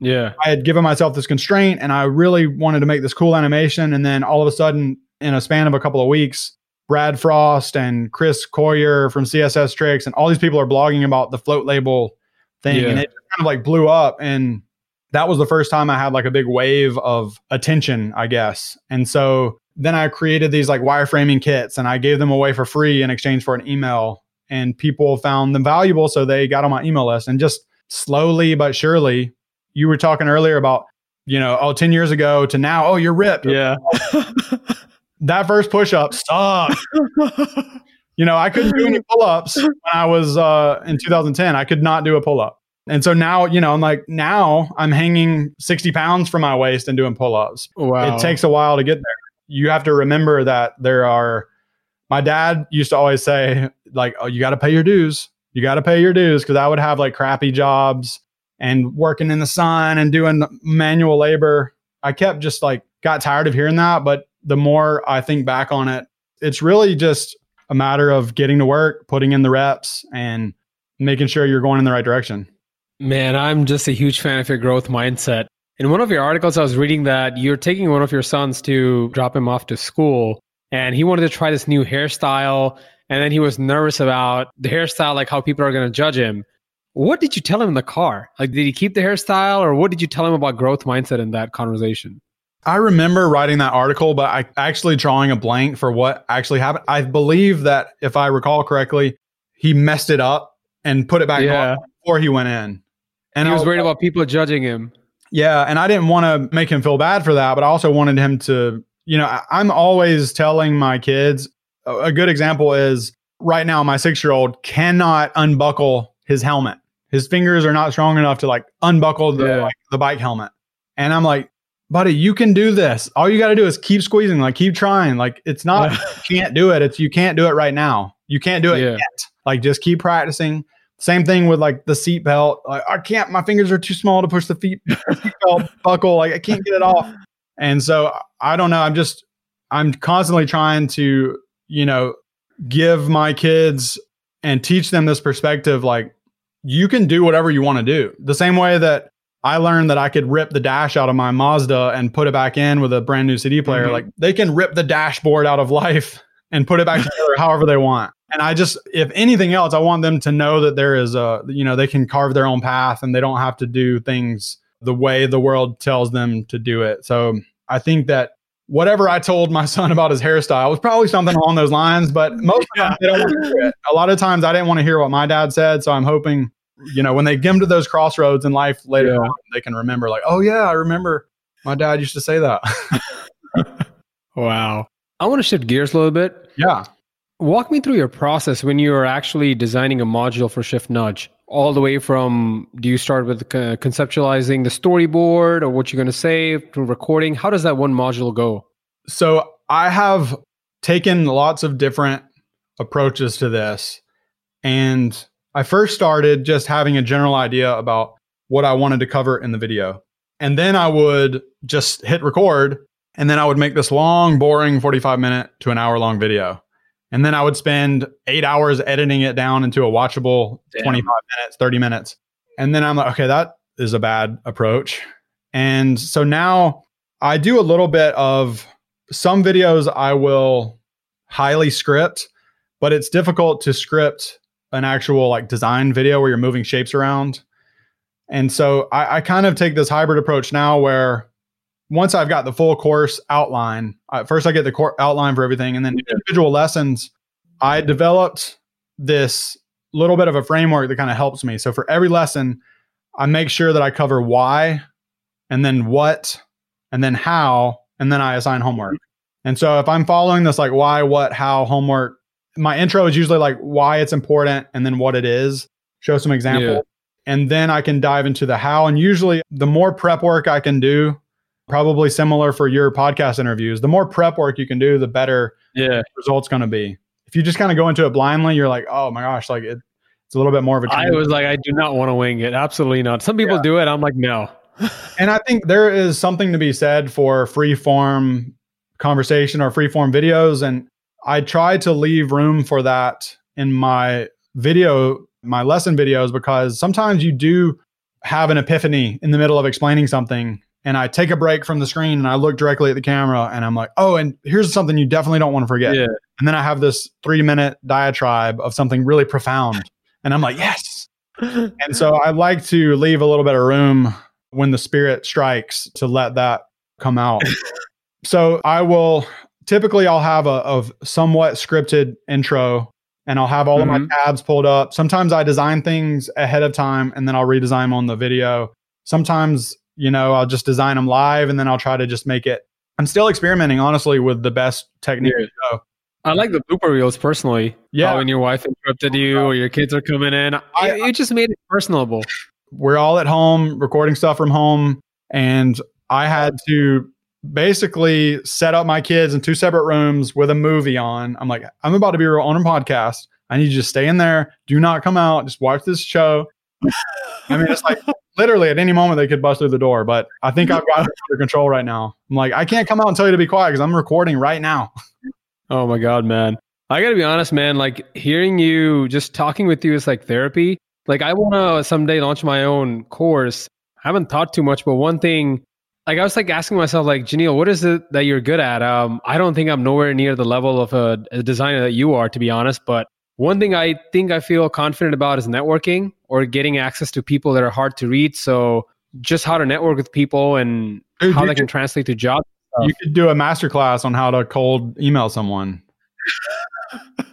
Yeah. I had given myself this constraint and I really wanted to make this cool animation. And then all of a sudden, in a span of a couple of weeks, Brad Frost and Chris Coyier from CSS Tricks and all these people are blogging about the float label thing. Yeah. And it kind of like blew up. And that was the first time I had like a big wave of attention, I guess. And so then I created these like wireframing kits and I gave them away for free in exchange for an email. And people found them valuable. So they got on my email list and just slowly but surely, you were talking earlier about, you know, oh, 10 years ago to now, oh, you're ripped. Yeah. That first push up sucked. you know, I couldn't do any pull ups when I was uh, in 2010. I could not do a pull up. And so now, you know, I'm like, now I'm hanging 60 pounds from my waist and doing pull ups. wow. It takes a while to get there. You have to remember that there are, my dad used to always say, like, oh, you got to pay your dues. You got to pay your dues because I would have like crappy jobs and working in the sun and doing manual labor. I kept just like got tired of hearing that. But the more I think back on it, it's really just a matter of getting to work, putting in the reps, and making sure you're going in the right direction. Man, I'm just a huge fan of your growth mindset. In one of your articles, I was reading that you're taking one of your sons to drop him off to school, and he wanted to try this new hairstyle. And then he was nervous about the hairstyle, like how people are going to judge him. What did you tell him in the car? Like, did he keep the hairstyle, or what did you tell him about growth mindset in that conversation? I remember writing that article, but I actually drawing a blank for what actually happened. I believe that if I recall correctly, he messed it up and put it back yeah. before he went in. And he was, was worried about people judging him. Yeah, and I didn't want to make him feel bad for that, but I also wanted him to, you know, I, I'm always telling my kids. A good example is right now, my six year old cannot unbuckle his helmet. His fingers are not strong enough to like unbuckle the, yeah. like, the bike helmet. And I'm like, buddy, you can do this. All you got to do is keep squeezing, like keep trying. Like it's not you can't do it. It's you can't do it right now. You can't do it yeah. yet. Like just keep practicing. Same thing with like the seat belt. Like I can't. My fingers are too small to push the feet belt buckle. Like I can't get it off. And so I don't know. I'm just I'm constantly trying to you know give my kids and teach them this perspective. Like you can do whatever you want to do. The same way that I learned that I could rip the dash out of my Mazda and put it back in with a brand new CD player. Mm-hmm. Like they can rip the dashboard out of life and put it back together however they want. And I just, if anything else, I want them to know that there is a, you know, they can carve their own path and they don't have to do things the way the world tells them to do it. So I think that whatever I told my son about his hairstyle was probably something along those lines, but most of them, they don't want to hear it. A lot of times I didn't want to hear what my dad said. So I'm hoping you know, when they get to those crossroads in life later yeah. on, they can remember, like, oh, yeah, I remember my dad used to say that. wow. I want to shift gears a little bit. Yeah. Walk me through your process when you are actually designing a module for Shift Nudge, all the way from do you start with conceptualizing the storyboard or what you're going to say to recording? How does that one module go? So I have taken lots of different approaches to this. And I first started just having a general idea about what I wanted to cover in the video. And then I would just hit record and then I would make this long, boring 45 minute to an hour long video. And then I would spend eight hours editing it down into a watchable Damn. 25 minutes, 30 minutes. And then I'm like, okay, that is a bad approach. And so now I do a little bit of some videos I will highly script, but it's difficult to script an actual like design video where you're moving shapes around. And so I, I kind of take this hybrid approach now where once I've got the full course outline, I, first I get the core outline for everything, and then individual lessons. I developed this little bit of a framework that kind of helps me. So for every lesson, I make sure that I cover why, and then what, and then how, and then I assign homework. And so if I'm following this like why, what, how homework my intro is usually like why it's important and then what it is, show some example. Yeah. And then I can dive into the how. And usually the more prep work I can do, probably similar for your podcast interviews, the more prep work you can do, the better yeah. results going to be. If you just kind of go into it blindly, you're like, oh my gosh, like it, it's a little bit more of a. I was like, I do not want to wing it. Absolutely not. Some people yeah. do it. I'm like, no. and I think there is something to be said for free form conversation or free form videos. And I try to leave room for that in my video, my lesson videos, because sometimes you do have an epiphany in the middle of explaining something. And I take a break from the screen and I look directly at the camera and I'm like, oh, and here's something you definitely don't want to forget. Yeah. And then I have this three minute diatribe of something really profound. And I'm like, yes. and so I like to leave a little bit of room when the spirit strikes to let that come out. so I will typically I'll have a, a somewhat scripted intro and I'll have all mm-hmm. of my mm-hmm. tabs pulled up. Sometimes I design things ahead of time and then I'll redesign them on the video. Sometimes, you know, I'll just design them live and then I'll try to just make it. I'm still experimenting, honestly, with the best technique. Yeah. I like the blooper reels personally. Yeah. when your wife interrupted you or your kids are coming in, I, it just made it personable. We're all at home recording stuff from home. And I had to basically set up my kids in two separate rooms with a movie on. I'm like, I'm about to be on a podcast. I need you to stay in there. Do not come out. Just watch this show. I mean, it's like literally at any moment they could bust through the door, but I think I've got it under control right now. I'm like, I can't come out and tell you to be quiet because I'm recording right now. Oh my God, man. I got to be honest, man. Like hearing you, just talking with you is like therapy. Like I want to someday launch my own course. I haven't thought too much, but one thing, like I was like asking myself, like Jainil, what is it that you're good at? Um, I don't think I'm nowhere near the level of a, a designer that you are, to be honest. But one thing I think I feel confident about is networking or getting access to people that are hard to reach. So just how to network with people and Dude, how that can translate to jobs. You could do a masterclass on how to cold email someone. Your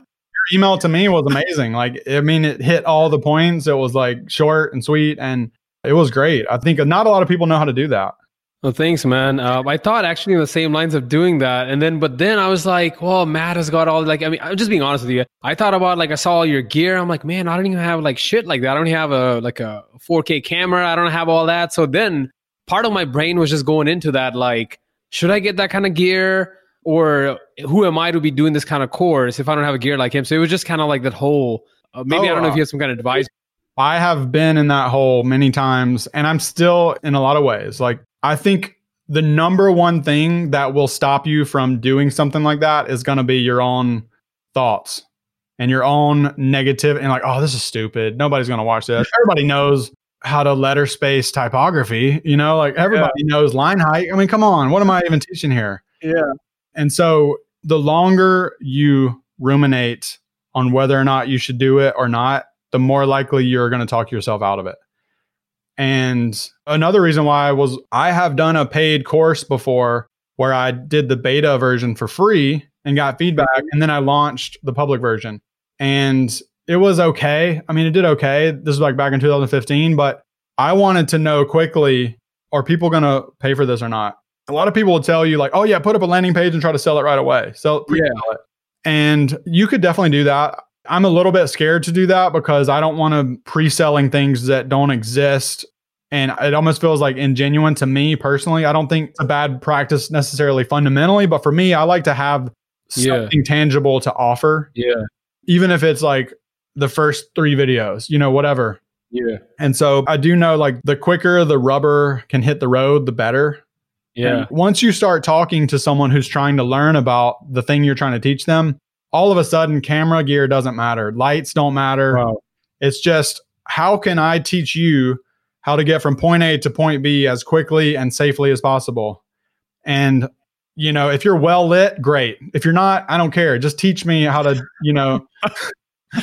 email to me was amazing. Like, I mean, it hit all the points. It was like short and sweet, and it was great. I think not a lot of people know how to do that. Well, thanks, man. Uh, I thought actually in the same lines of doing that, and then but then I was like, well, Matt has got all like I mean, I'm just being honest with you. I thought about like I saw all your gear. I'm like, man, I don't even have like shit like that. I don't have a like a 4K camera. I don't have all that. So then part of my brain was just going into that like should I get that kind of gear? Or who am I to be doing this kind of course if I don't have a gear like him? So it was just kind of like that whole. Uh, maybe oh, I don't know if you have some kind of advice. I have been in that hole many times, and I'm still in a lot of ways. Like I think the number one thing that will stop you from doing something like that is going to be your own thoughts and your own negative and like, oh, this is stupid. Nobody's going to watch this. Everybody knows how to letter space typography. You know, like everybody yeah. knows line height. I mean, come on, what am I even teaching here? Yeah. And so the longer you ruminate on whether or not you should do it or not, the more likely you're going to talk yourself out of it. And another reason why I was I have done a paid course before where I did the beta version for free and got feedback and then I launched the public version. And it was okay. I mean, it did okay. This was like back in 2015, but I wanted to know quickly are people going to pay for this or not? A lot of people will tell you, like, oh, yeah, put up a landing page and try to sell it right away. So, yeah. It. And you could definitely do that. I'm a little bit scared to do that because I don't want to pre selling things that don't exist. And it almost feels like ingenuine to me personally. I don't think it's a bad practice necessarily fundamentally, but for me, I like to have something yeah. tangible to offer. Yeah. Even if it's like, the first three videos, you know, whatever. Yeah. And so I do know like the quicker the rubber can hit the road, the better. Yeah. And once you start talking to someone who's trying to learn about the thing you're trying to teach them, all of a sudden camera gear doesn't matter. Lights don't matter. Wow. It's just how can I teach you how to get from point A to point B as quickly and safely as possible? And you know, if you're well lit, great. If you're not, I don't care. Just teach me how to, you know,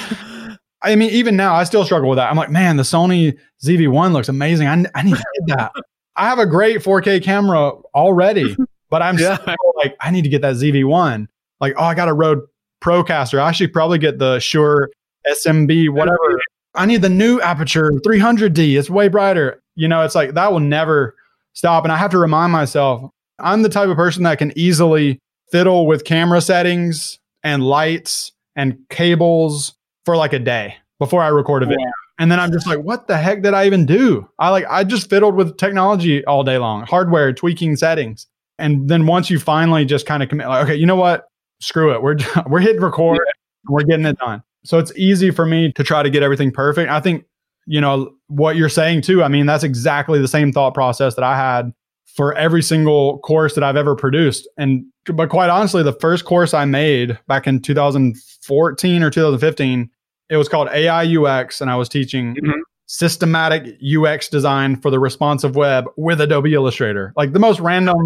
I mean, even now, I still struggle with that. I'm like, man, the Sony ZV-1 looks amazing. I, I need to get that. I have a great 4K camera already, but I'm yeah. still like, I need to get that ZV-1. Like, oh, I got a Rode Procaster. I should probably get the Shure SMB, whatever. I need the new Aputure 300D. It's way brighter. You know, it's like that will never stop. And I have to remind myself, I'm the type of person that can easily fiddle with camera settings and lights and cables for like a day before I record a video. Yeah. And then I'm just like, what the heck did I even do? I like, I just fiddled with technology all day long, hardware, tweaking settings. And then once you finally just kind of commit, like, okay, you know what? Screw it. We're, we're hitting record. Yeah. We're getting it done. So it's easy for me to try to get everything perfect. I think, you know, what you're saying too. I mean, that's exactly the same thought process that I had for every single course that I've ever produced. And, but quite honestly, the first course I made back in 2014 or 2015 it was called AI UX, and I was teaching mm-hmm. systematic UX design for the responsive web with Adobe Illustrator, like the most random,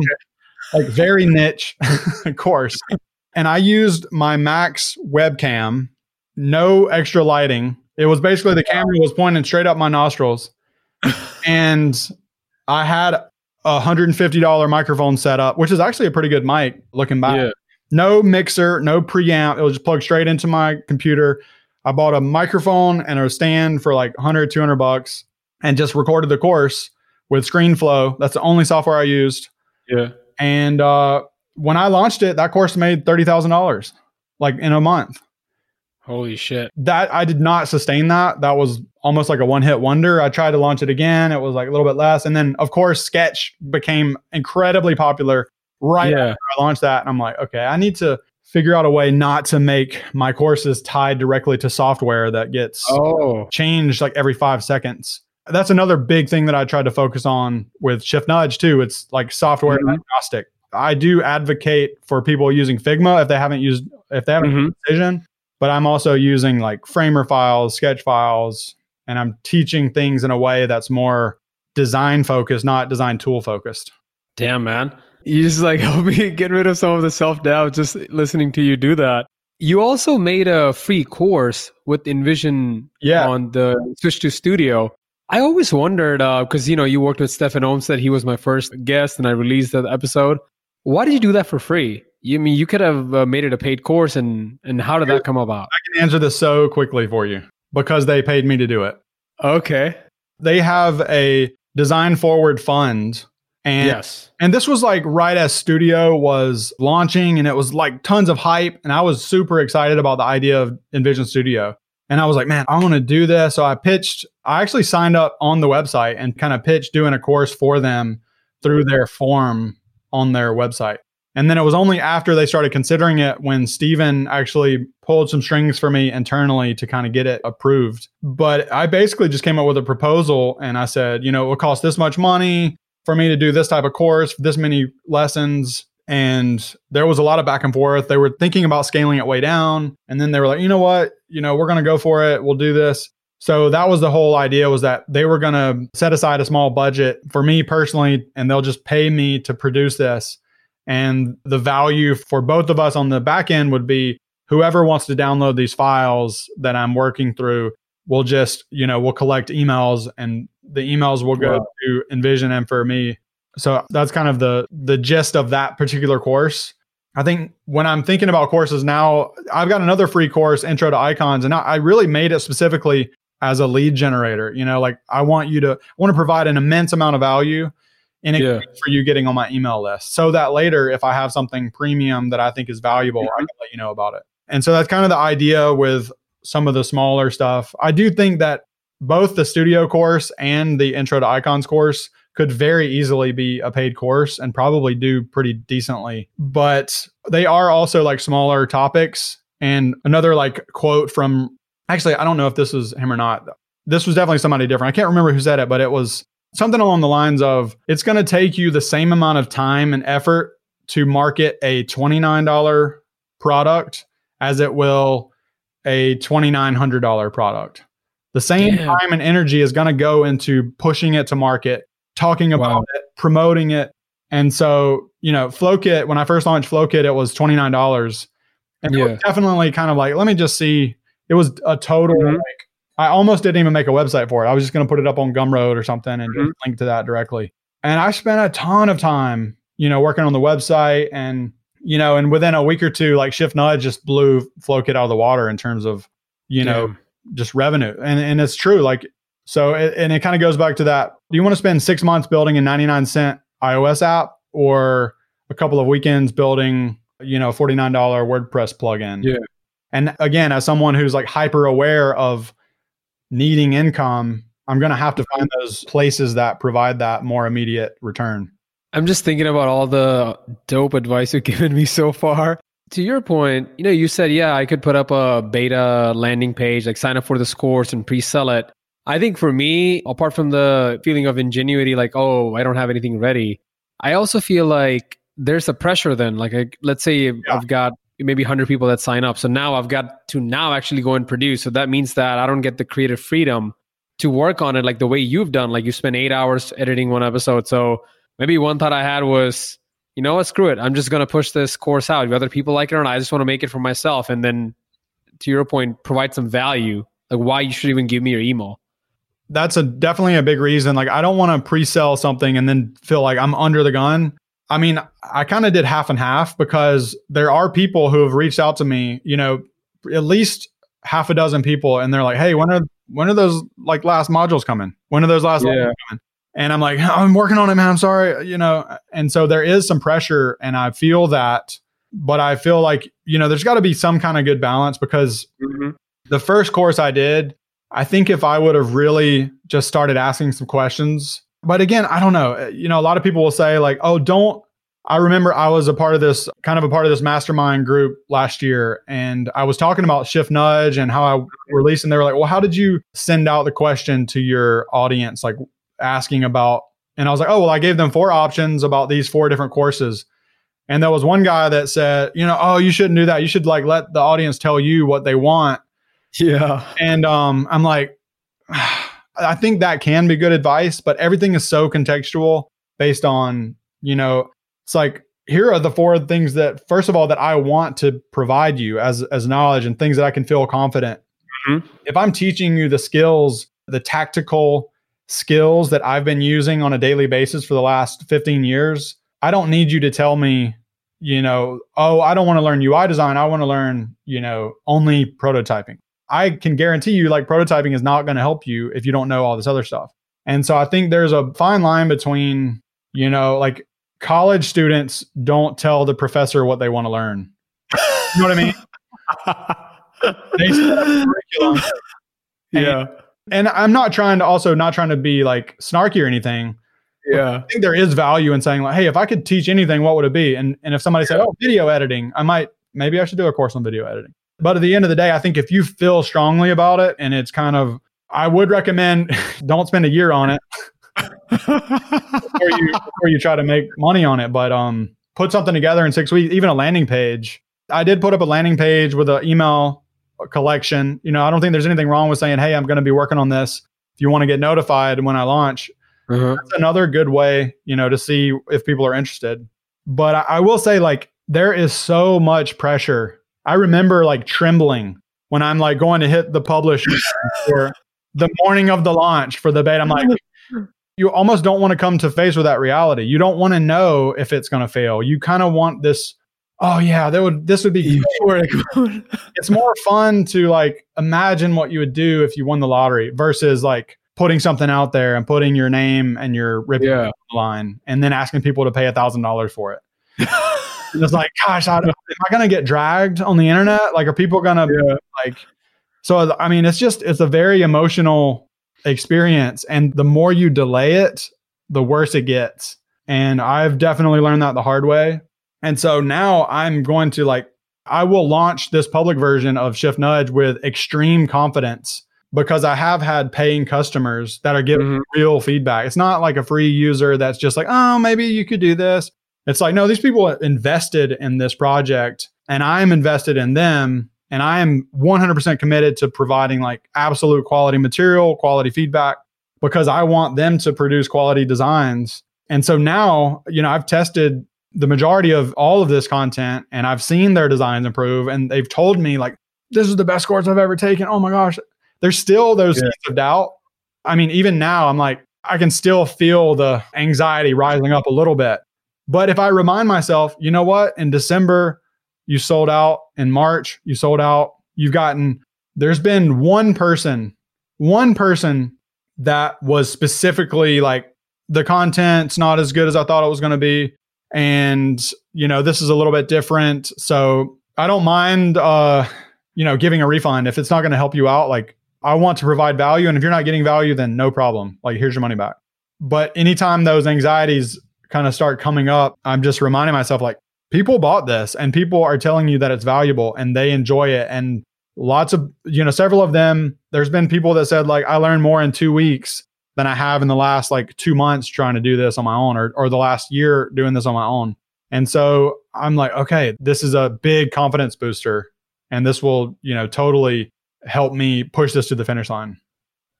like very niche course. And I used my Max webcam, no extra lighting. It was basically the camera was pointing straight up my nostrils, and I had a hundred and fifty dollar microphone set up, which is actually a pretty good mic. Looking back, yeah. no mixer, no preamp. It was just plugged straight into my computer I bought a microphone and a stand for like 100, 200 bucks and just recorded the course with ScreenFlow. That's the only software I used. Yeah. And uh, when I launched it, that course made $30,000 like in a month. Holy shit. That I did not sustain that. That was almost like a one hit wonder. I tried to launch it again. It was like a little bit less. And then, of course, Sketch became incredibly popular right yeah. after I launched that. And I'm like, okay, I need to figure out a way not to make my courses tied directly to software that gets Oh, changed like every five seconds. That's another big thing that I tried to focus on with Shift Nudge too. It's like software Mhm. agnostic. I do advocate for people using Figma if they haven't used if they haven't Mhm. used Precision, but I'm also using like Framer files, sketch files, and I'm teaching things in a way that's more design focused, not design tool focused. damn, man. You just like help me get rid of some of the self doubt just listening to you do that. You also made a free course with InVision Yeah. on the Switch to Studio. I always wondered because you know you worked with Stephen Olmstead. He was my first guest, and I released that episode. Why did you do that for free? You I mean you could have uh, made it a paid course, and and how did that come about? I can answer this so quickly for you because they paid me to do it. Okay. They have a design forward fund and yes. And this was like right as Studio was launching, and it was like tons of hype. And I was super excited about the idea of InVision Studio. And I was like, man, I want to do this. So I pitched, I actually signed up on the website and kind of pitched doing a course for them through their form on their website. And then it was only after they started considering it when Stephen actually pulled some strings for me internally to kind of get it approved. But I basically just came up with a proposal and I said, you know, it will cost this much money for me to do this type of course, this many lessons. And there was a lot of back and forth. They were thinking about scaling it way down. And then they were like, you know what? You know, we're going to go for it. We'll do this. So that was the whole idea was that they were going to set aside a small budget for me personally, and they'll just pay me to produce this. And the value for both of us on the back end would be whoever wants to download these files that I'm working through we'll just you know we'll collect emails and the emails will go Wow. to InVision and for me so that's kind of the the gist of that particular course i think when i'm thinking about courses now i've got another free course intro to icons and i, I really made it specifically as a lead generator you know like i want you to I want to provide an immense amount of value in Yeah. for you getting on my email list so that later if i have something premium that i think is valuable i mm-hmm. can let you know about it and so that's kind of the idea with some of the smaller stuff. I do think that both the studio course and the intro to icons course could very easily be a paid course and probably do pretty decently. But they are also like smaller topics. And another like quote from actually, I don't know if this was him or not. This was definitely somebody different. I can't remember who said it, but it was something along the lines of it's going to take you the same amount of time and effort to market a $29 product as it will a $2,900 product. The same Damn. time and energy is going to go into pushing it to market, talking about Wow. it, promoting it. And so, you know, FlowKit, when I first launched FlowKit, it was $29. And Yeah. definitely kind of like, let me just see. It was a total, Mhm. like, I almost didn't even make a website for it. I was just going to put it up on Gumroad or something and Mhm. just link to that directly. And I spent a ton of time, you know, working on the website and, you know, and within a week or two, like Shift Nudge just blew FlowKit out of the water in terms of, you know, Damn. just revenue. And and it's true. Like so, it, and it kind of goes back to that. Do you want to spend six months building a ninety nine cent iOS app or a couple of weekends building, you know, forty nine dollar WordPress plugin? Yeah. And again, as someone who's like hyper aware of needing income, I'm going to have to find those places that provide that more immediate return. I'm just thinking about all the dope advice you've given me so far. To your point, you know, you said, yeah, I could put up a beta landing page, like sign up for this course and pre sell it. I think for me, apart from the feeling of ingenuity, like, oh, I don't have anything ready, I also feel like there's a pressure then. Like, I, let's say I've got maybe 100 people that sign up. So now I've got to now actually go and produce. So that means that I don't get the creative freedom to work on it like the way you've done. Like, you spend eight hours editing one episode. So, maybe one thought I had was, you know what, screw it. I'm just going to push this course out. Whether people like it or not, I just want to make it for myself. And then, to your point, provide some value. Like why you should even give me your email. That's a definitely a big reason. Like I don't want to pre-sell something and then feel like I'm under the gun. I mean, I kind of did half and half because there are people who have reached out to me, you know, at least half a dozen people and they're like, "Hey, when are when are those like last modules coming? When are those last Yeah. modules coming?" And I'm like, I'm working on it, man. I'm sorry, you know. And so there is some pressure, and I feel that, but I feel like you know, there's got to be some kind of good balance because mm-hmm. the first course I did, I think if I would have really just started asking some questions, but again, I don't know. Uh, You know, a lot of people will say like, "Oh, don't." I remember I was a part of this kind of a part of this mastermind group last year, and I was talking about Shift Nudge and how I released, and they were like, "Well, how did you send out the question to your audience, like asking about?" And I was like, "Oh, well, I gave them four options about these four different courses." And there was one guy that said, "You know, oh, you shouldn't do that. You should like let the audience tell you what they want." Yeah. And um, I'm like, I think that can be good advice, but everything is so contextual based on you know it's like here are the four things that first of all that I want to provide you as as knowledge and things that I can feel confident. Mm-hmm. If I'm teaching you the skills, the tactical skills that I've been using on a daily basis for the last 15 years, I don't need you to tell me, you know, oh, I don't want to learn UI design. I want to learn, you know, only prototyping. I can guarantee you like prototyping is not going to help you if you don't know all this other stuff. And so I think there's a fine line between, you know, like college students don't tell the professor what they want to learn. You know what I mean? they curriculum. Yeah. And, and I'm not trying to also not trying to be like snarky or anything. Yeah. I think there is value in saying like, hey, if I could teach anything, what would it be? And and if somebody yeah. said, oh, video editing, I might maybe I should do a course on video editing. But at the end of the day, I think if you feel strongly about it and it's kind of I would recommend don't spend a year on it before you before you try to make money on it. But um, put something together in six weeks, even a landing page. I did put up a landing page with an email collection. You know, I don't think there's anything wrong with saying, "Hey, I'm going to be working on this." If you want to get notified when I launch, uh-huh. that's another good way, you know, to see if people are interested. But I, I will say, like, there is so much pressure. I remember like trembling when I'm like going to hit the publish for the morning of the launch for the beta. I'm like, you almost don't want to come to face with that reality. You don't want to know if it's going to fail. You kind of want this. Oh yeah, that would this would be. it's more fun to like imagine what you would do if you won the lottery versus like putting something out there and putting your name and your yeah. line and then asking people to pay a thousand dollars for it. It's like, gosh, I, am I going to get dragged on the internet? Like, are people going to yeah. like? So I mean, it's just it's a very emotional experience. And the more you delay it, the worse it gets. And I've definitely learned that the hard way. And so now I'm going to like, I will launch this public version of Shift Nudge with extreme confidence because I have had paying customers that are giving mm-hmm. real feedback. It's not like a free user that's just like, oh, maybe you could do this. It's like, no, these people invested in this project and I'm invested in them and I am 100% committed to providing like absolute quality material, quality feedback, because I want them to produce quality designs. And so now, you know, I've tested the majority of all of this content and I've seen their designs improve and they've told me like, this is the best course I've ever taken. Oh my gosh. There's still those yeah. of doubt. I mean, even now I'm like, I can still feel the anxiety rising up a little bit. But if I remind myself, you know what, in December, you sold out in March, you sold out. You've gotten, there's been one person, one person that was specifically like, the content's not as good as I thought it was going to be. And, you know, this is a little bit different. So I don't mind, uh, you know, giving a refund if it's not going to help you out. Like, I want to provide value. And if you're not getting value, then no problem. Like, here's your money back. But anytime those anxieties kind of start coming up, I'm just reminding myself, like, people bought this and people are telling you that it's valuable and they enjoy it and lots of you know several of them there's been people that said like i learned more in two weeks than i have in the last like two months trying to do this on my own or, or the last year doing this on my own. And so i'm like okay this is a big confidence booster and this will you know totally help me push this to the finish line.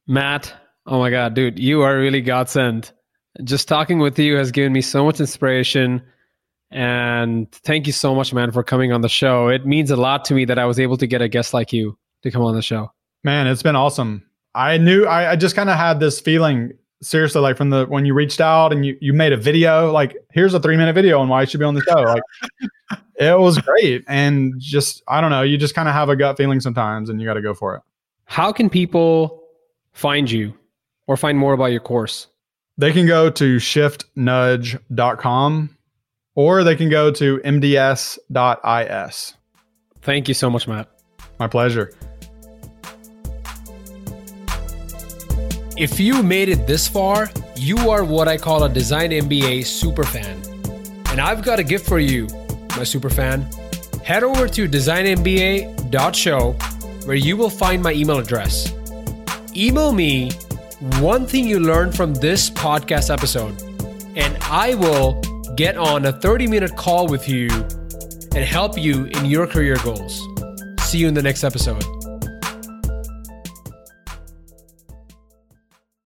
Matt oh my god dude you are really godsend just talking with you has given me so much inspiration and thank you so much, man, for coming on the show. It means a lot to me that I was able to get a guest like you to come on the show. Man, it's been awesome. I knew I, I just kind of had this feeling seriously like from the when you reached out and you you made a video like here's a three minute video on why you should be on the show like it was great and just i don't know you just kind of have a gut feeling sometimes and you got to go for it how can people find you or find more about your course they can go to shiftnudge.com or they can go to mds.is. Thank you so much, Matt. My pleasure. If you made it this far, you are what I call a Design MBA super fan. And I've got a gift for you, my super fan. Head over to designmba.show where you will find my email address. Email me one thing you learned from this podcast episode, and I will get on a 30 minute call with you and help you in your career goals. See you in the next episode.